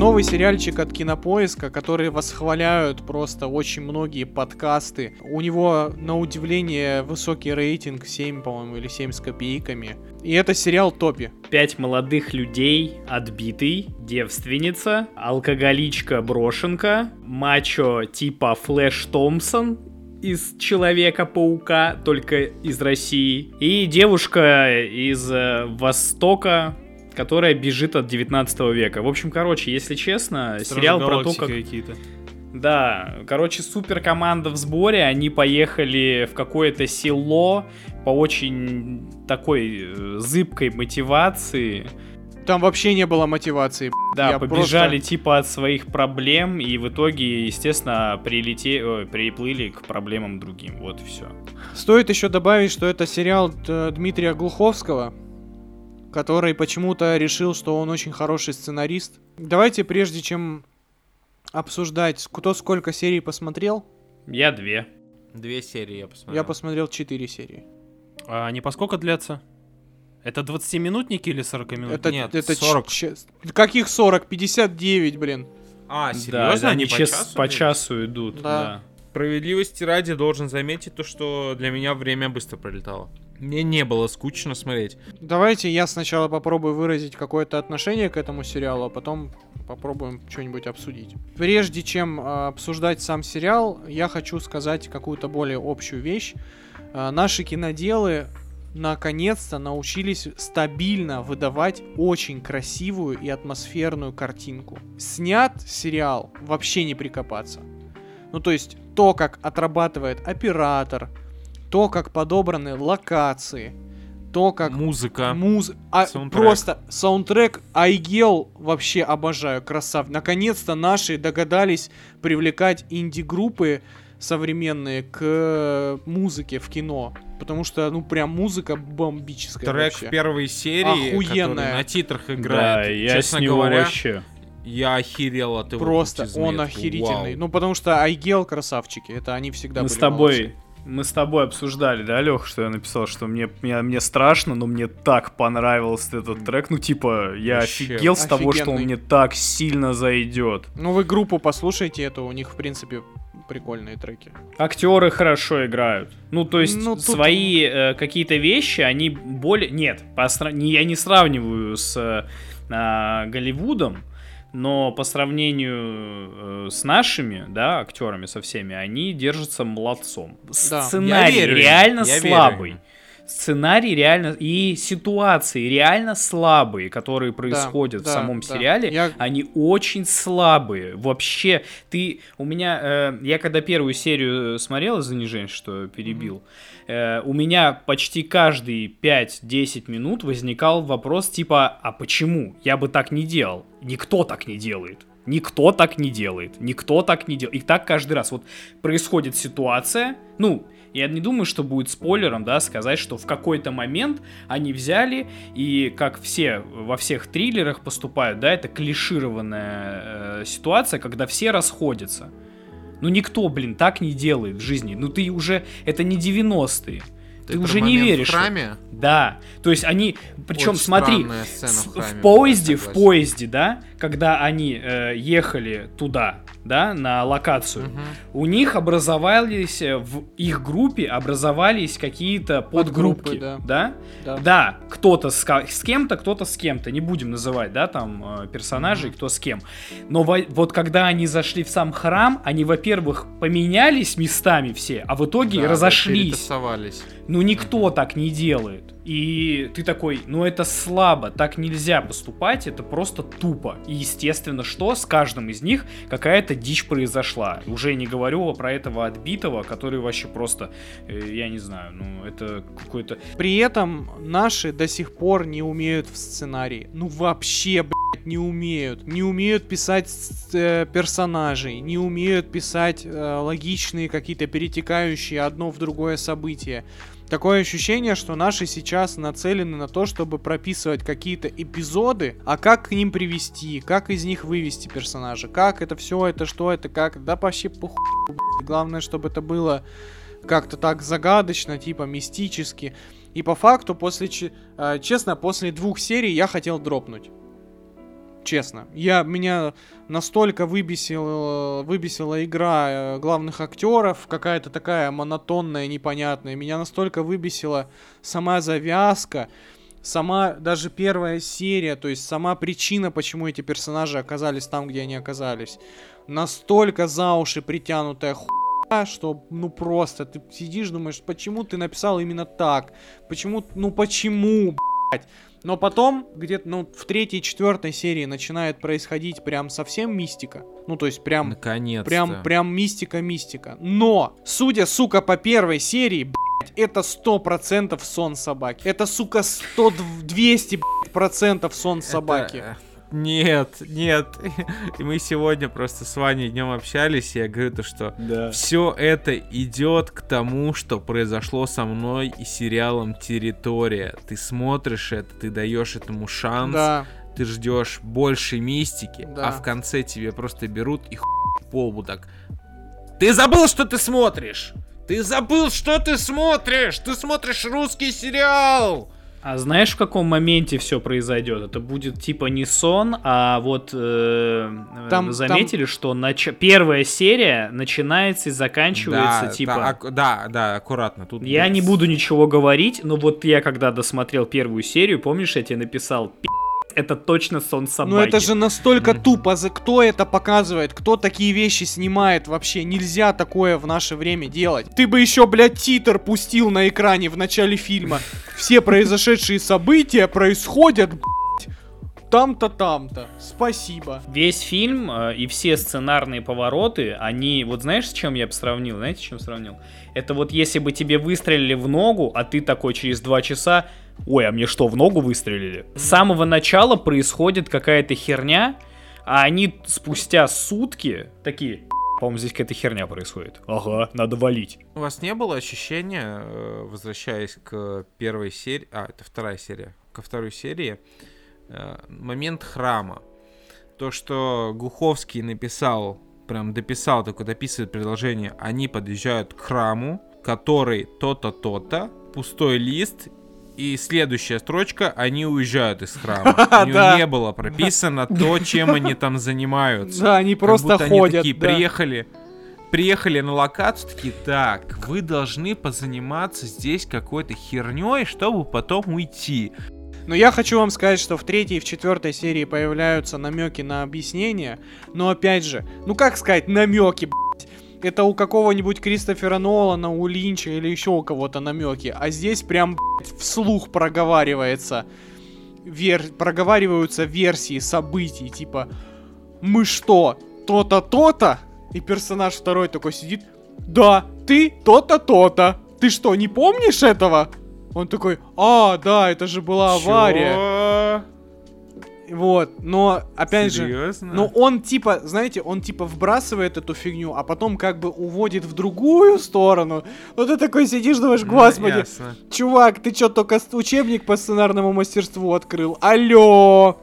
Новый сериальчик от Кинопоиска, который восхваляют просто очень многие подкасты. У него, на удивление, высокий рейтинг, 7, по-моему, или 7 с копейками. И это сериал Топи. Пять молодых людей, отбитый, девственница, алкоголичка брошенка, мачо типа Флэш Томпсон из Человека-паука, только из России, и девушка из э, Востока, которая бежит от 19 века. В общем, короче, если честно, сериал про то, как... какие-то. Да, короче, супер команда в сборе, они поехали в какое-то село по очень такой э, зыбкой мотивации. Там вообще не было мотивации. Да, Я побежали просто- типа от своих проблем и в итоге, естественно, прилете... ой, приплыли к проблемам другим. Вот и все. Стоит еще добавить, что это сериал э, Дмитрия Глуховского, который почему-то решил, что он очень хороший сценарист. Давайте, прежде чем обсуждать, кто сколько серий посмотрел, Я две. Две серии я посмотрел. я посмотрел 4 серии. А они по сколько длятся? Это 20-минутники или 40 минут? Это, нет, это ч- 40. ч- Каких 40? 59, блин. А, Да, серьезно? они по час- часу по идут? часу идут. Да. Да. Справедливости ради должен заметить то, что для меня время быстро пролетало. Мне не было скучно смотреть. Давайте я сначала попробую выразить какое-то отношение к этому сериалу, а потом попробуем что-нибудь обсудить. Прежде чем э, обсуждать сам сериал, я хочу сказать какую-то более общую вещь. Э, наши киноделы наконец-то научились стабильно выдавать очень красивую и атмосферную картинку. Снят сериал вообще не прикопаться. Ну то есть то, как отрабатывает оператор, то, как подобраны локации, то, как Музыка. Муз... а, Саундтрек. просто саундтрек Айгел вообще обожаю, красав. Наконец-то наши догадались привлекать инди-группы современные к э, музыке в кино. Потому что, ну, прям музыка бомбическая Трек вообще. в первой серии, Охуенная. на титрах Да, играет. я Честно с него говоря, вообще... я охерел от его Просто он охерительный. Вау. Ну, потому что Айгел красавчики. Это они всегда Мы были с тобой, молодцы. Мы с тобой обсуждали, да, Лех, что я написал, что мне, мне, мне страшно, но мне так понравился этот трек. Ну, типа, я Вообще. офигел с того, что он мне так сильно зайдет. Ну, вы группу послушайте эту, у них, в принципе, прикольные треки. Актеры хорошо играют. Ну, то есть, Ну, тут- свои э, какие-то вещи, они более... Нет, по я не сравниваю с э, а, Голливудом, но по сравнению э, с нашими, да, актерами со всеми, они держатся молодцом. Да. Сценарий Я верю реально я верю слабый. им. Сценарий реально и ситуации реально слабые, которые происходят да, в самом да. сериале, Я- они очень слабые. Вообще, ты у меня, э, я когда первую серию смотрел, извини, Жень, что перебил, э, у меня почти каждые 5-10 минут возникал вопрос типа, а почему? Я бы так не делал. Никто так не делает. Никто так не делает. Никто так не делает. И так каждый раз. Вот происходит ситуация, ну, я не думаю, что будет спойлером, да, сказать, что в какой-то момент они взяли и, как все во всех триллерах поступают, да, это клишированная э, ситуация, когда все расходятся. Ну никто, блин, так не делает в жизни. Ну ты уже, это не 90-е. Ты, про уже не веришь. В храме? Да, то есть они, причем Очень смотри, в в, поезде, в поезде, да, когда они э, ехали туда, да, на локацию, Мгм. у них образовались, э, в их группе образовались какие-то подгруппки, Подгруппы, да. да? Да. Да, кто-то с, с кем-то, кто-то с кем-то, не будем называть, да, там, э, персонажей, кто с кем. Но во- вот когда они зашли в сам храм, они, во-первых, поменялись местами все, а в итоге Да, разошлись. Ну никто так не делает. И ты такой, ну это слабо, так нельзя поступать, это просто тупо. И естественно, что с каждым из них какая-то дичь произошла. Уже не говорю про этого отбитого, который вообще просто, э, я не знаю, ну это какой-то... При этом наши до сих пор не умеют в сценарии. Ну вообще, блядь, не умеют. Не умеют писать э, персонажей, не умеют писать э, логичные какие-то перетекающие одно в другое события. Такое ощущение, что наши сейчас нацелены на то, чтобы прописывать какие-то эпизоды, а как к ним привести, как из них вывести персонажа, как это все, это что, это как, да вообще похуй, главное, чтобы это было как-то так загадочно, типа мистически. И по факту, после, э, честно, после двух серий я хотел дропнуть. Честно. Я, меня настолько выбесила, выбесила игра э, главных актеров, какая-то такая монотонная, непонятная. Меня настолько выбесила сама завязка, сама даже первая серия, то есть сама причина, почему эти персонажи оказались там, где они оказались. Настолько за уши притянутая хуйня, что ну просто ты сидишь, думаешь, почему ты написал именно так? Почему, ну почему, блядь? Но потом, где-то, ну, в третьей, четвертой серии начинает происходить прям совсем мистика. Ну, то есть прям Наконец-то. Прям, прям мистика-мистика. Но, судя, сука, по первой серии, блядь, это сто процентов сон собаки. Это, сука, 100, 200, блядь, процентов сон Это, собаки. э, Нет, нет. И мы сегодня просто с Ваней днем общались, и я говорю то, что Да. все это идет к тому, что произошло со мной и сериалом Территория. Ты смотришь это, ты даешь этому шанс, Да, ты ждешь большей мистики, Да. а в конце тебе просто берут и хуй по лбу так. Ты забыл, что ты смотришь! Ты забыл, что ты смотришь! Ты смотришь русский сериал! А знаешь, в каком моменте все произойдет? Это будет типа не сон, а вот э, Там- вы заметили, что нач- первая серия начинается и заканчивается да, типа. да, ак- да, да, аккуратно. Тут Я не буду ничего говорить, но вот я когда досмотрел первую серию, помнишь, я тебе написал, «Пи***, это точно сон собаки. ну это же настолько тупо. За кто это показывает? Кто такие вещи снимает вообще? Нельзя такое в наше время делать. Ты бы еще, блядь, титр пустил на экране в начале фильма. Все произошедшие события происходят, там-то, там-то. Спасибо. Весь фильм э, и все сценарные повороты, они, вот знаешь, с чем я бы сравнил? Знаете, с чем сравнил? Это вот если бы тебе выстрелили в ногу, а ты такой через два часа, ой, а мне что, в ногу выстрелили? С самого начала происходит какая-то херня, а они спустя сутки такие, по-моему, здесь какая-то херня происходит. Ага, надо валить. У вас не было ощущения, э, возвращаясь к первой серии, а, это вторая серия, ко второй серии, э, момент храма. То, что Глуховский написал, прям дописал, такое дописывает предложение, они подъезжают к храму, который то-то, то-то, пустой лист, и следующая строчка, они уезжают из храма. У него не было прописано то, чем они там занимаются. Да, они просто они ходят. такие да. приехали, приехали на локацию, такие, так, вы должны позаниматься здесь какой-то херней, чтобы потом уйти. Но я хочу вам сказать, что в третьей и в четвертой серии появляются намеки на объяснение. Но опять же, ну как сказать намеки, блядь? Это у какого-нибудь Кристофера Нолана, у Линча или еще у кого-то намеки. А здесь прям блядь, вслух проговаривается. Вер... Проговариваются версии событий. Типа, мы что, то-то, то-то? И персонаж второй такой сидит. Да, ты то-то, то-то. Ты что, не помнишь этого? Он такой, а, да, это же была авария. Чё? Вот, но опять же, Серьезно? ну он типа, знаете, он типа вбрасывает эту фигню, а потом как бы уводит в другую сторону. Ну ты такой сидишь, думаешь, Ну, господи, ясно. чувак, ты чё, только учебник по сценарному мастерству открыл? Алло!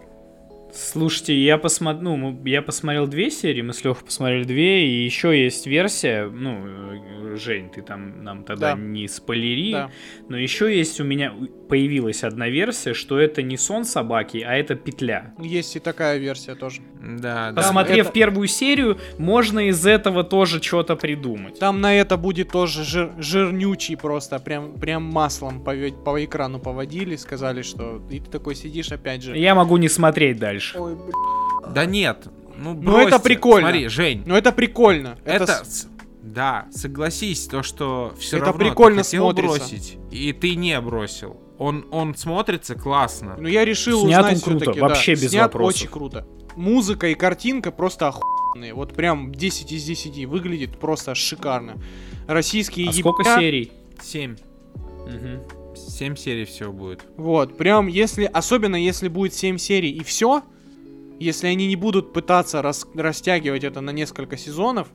Слушайте, я посмотрел, ну, я посмотрел две серии, мы с Лехой посмотрели две, и еще есть версия, ну, э, Жень, ты там нам тогда Да. не спойлери, Да. но еще есть у меня, появилась одна версия, что это не сон собаки, а это петля. Есть и такая версия тоже. Да, да. Посмотрев это- первую серию, можно из этого тоже что-то придумать. Там на это будет тоже жир- жирнючий просто, прям, прям маслом по, по экрану поводили, сказали, что... И ты такой сидишь опять же. Я могу не смотреть дальше. Ой, бля. Да нет. Ну, Ну, это бросьте. прикольно. Смотри, Жень, Ну это прикольно. это... с- Да, согласись, то, что все Это равно прикольно ты хотел смотрится. бросить, и ты не бросил. Он, он смотрится классно. Ну я решил Снят узнать он круто, всё-таки, вообще да. без Снят вопросов. очень круто. Музыка и картинка просто охуенные. Вот прям 10 из 10. Выглядит просто шикарно. Российские А сколько ебня- серий? Семь. Мгм. Семь серий всего будет. Вот, прям если, особенно если будет 7 серий и все, если они не будут пытаться рас- растягивать это на несколько сезонов,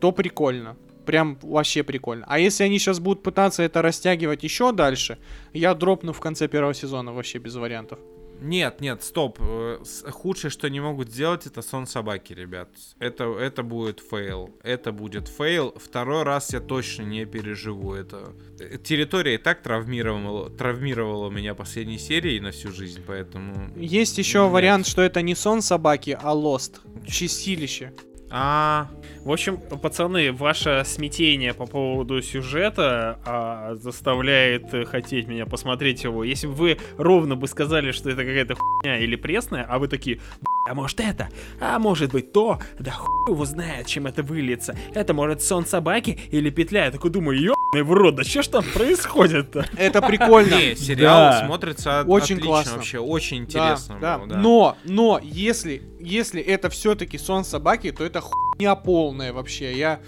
то прикольно. Прям вообще прикольно. А если они сейчас будут пытаться это растягивать еще дальше, я дропну в конце первого сезона вообще без вариантов. Нет, нет, стоп. Э, Худшее, что они могут сделать, это сон собаки, ребят. Это, это будет fail. Это будет fail. Второй раз я точно не переживу это. Э, Территория и так травмировала, травмировала меня последней серией на всю жизнь, поэтому... Есть еще Нет. вариант, что это не сон собаки, а Lost. Чистилище. А, В общем, пацаны, ваше смятение по поводу сюжета а, заставляет э, хотеть меня посмотреть его. Если бы вы ровно бы сказали, что это какая-то хуйня или пресная, а вы такие, «Б***ь, а может это, а может быть то, да хуй его знает, чем это выльется. Это может сон собаки или петля. Я такой думаю, ебаный в рот, да что ж там происходит-то? Это прикольно. не, сериал Да. смотрится от- Очень отлично классно. вообще, очень Да, интересно. да. было, да. Но, но, если, если это все-таки сон собаки, то это хуйня полная вообще. Я,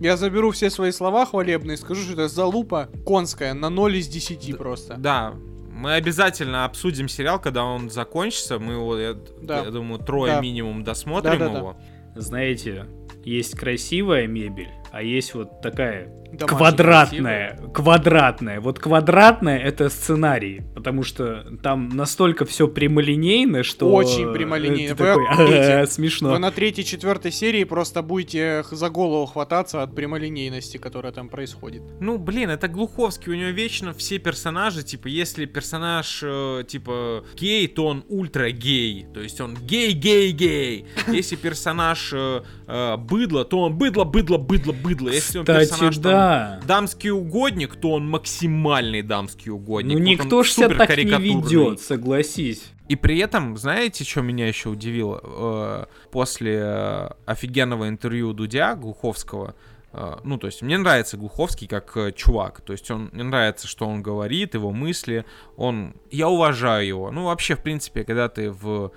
я заберу все свои слова хвалебные и скажу, что это залупа конская на 0 из 10 просто. Да, мы обязательно обсудим сериал, когда он закончится. Мы его, я, Да. я думаю, трое Да. минимум досмотрим Да-да-да. его. Знаете, есть красивая мебель, а есть вот такая Домашний квадратная, квадратная. Вот квадратная это сценарий, потому что там настолько все прямолинейно, что Очень прямолинейно. Вы такой. «А, Вы смешно. на третьей, четвертой серии просто будете за голову хвататься от прямолинейности, которая там происходит. Ну, блин, это Глуховский, у него вечно все персонажи, типа, если персонаж, э, типа, гей, то он ультра гей, то есть он гей, гей, гей. Если персонаж э, э, быдло, то он быдло, быдло, быдло, быдло. Если он персонаж да. дамский угодник, то он максимальный дамский угодник. Ну Вот никто ж себя так не ведет, согласись. И при этом, знаете, что меня еще удивило? Э, После офигенного интервью Дудя Глуховского, э, ну, то есть мне нравится Глуховский как э, чувак, то есть он, мне нравится, что он говорит, его мысли, он, я уважаю его. Ну, вообще, в принципе, когда ты в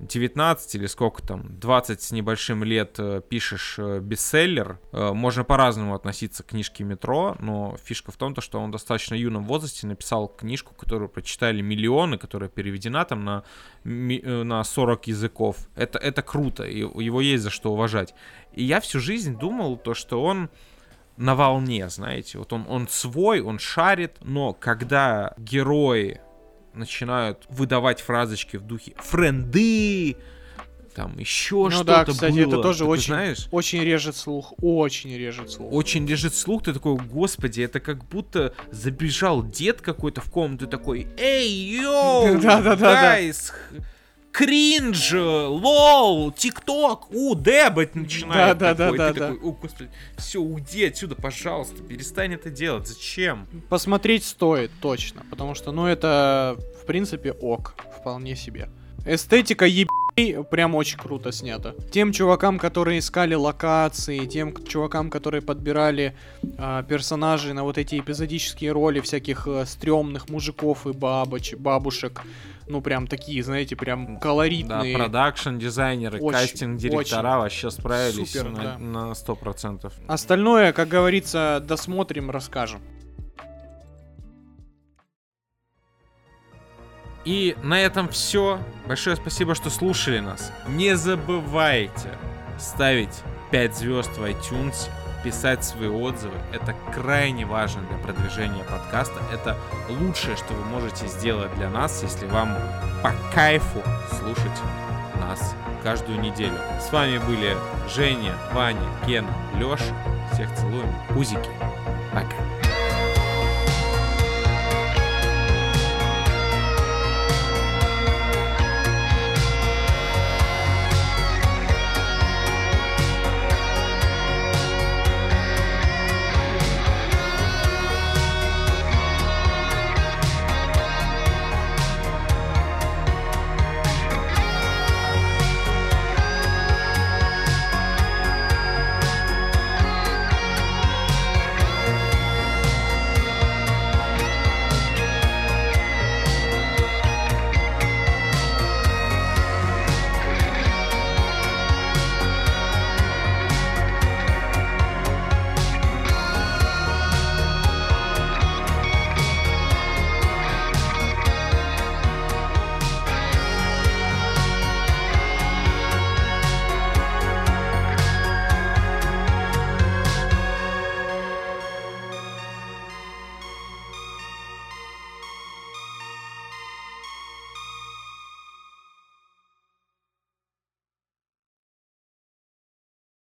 19 или сколько там, 20 с небольшим лет э, пишешь э, бестселлер, э, можно по-разному относиться к книжке «Метро», но фишка в том, то, что он достаточно юном возрасте написал книжку, которую прочитали миллионы, которая переведена там на, на 40 языков. Это, это круто, и его есть за что уважать. И я всю жизнь думал то, что он на волне, знаете, вот он, он свой, он шарит, но когда герои начинают выдавать фразочки в духе «френды», там еще Ну что-то да, кстати, было. это тоже Ты очень, знаешь, очень режет слух, очень режет слух. очень лежит слух, ты такой, господи, это как будто забежал дед какой-то в комнату такой, эй, yo, Да-да-да-да. guys, кринж, лол, TikTok, у, дебать начинает такой. Да-да-да-да-да. Ты такой, о, господи, все, уйди отсюда, пожалуйста, перестань это делать, зачем? Посмотреть стоит, точно, потому что, ну, это, в принципе, ок, вполне себе. Эстетика ебей прям очень круто снята. Тем чувакам, которые искали локации, тем чувакам, которые подбирали а, персонажей на вот эти эпизодические роли всяких э, стрёмных мужиков и бабоч, бабушек, ну, прям такие, знаете, прям Да, колоритные. продакшн дизайнеры, Очень, кастинг-директора вообще справились Супер, на, да. на 100%. Остальное, как говорится, досмотрим, расскажем. И на этом все. Большое спасибо, что слушали нас. Не забывайте ставить 5 звезд в iTunes, писать свои отзывы. Это крайне важно для продвижения подкаста. Это лучшее, что вы можете сделать для нас, если вам по кайфу слушать нас каждую неделю. С вами были Женя, Ваня, Ген, Леша. Всех целуем. Пузики. Пока.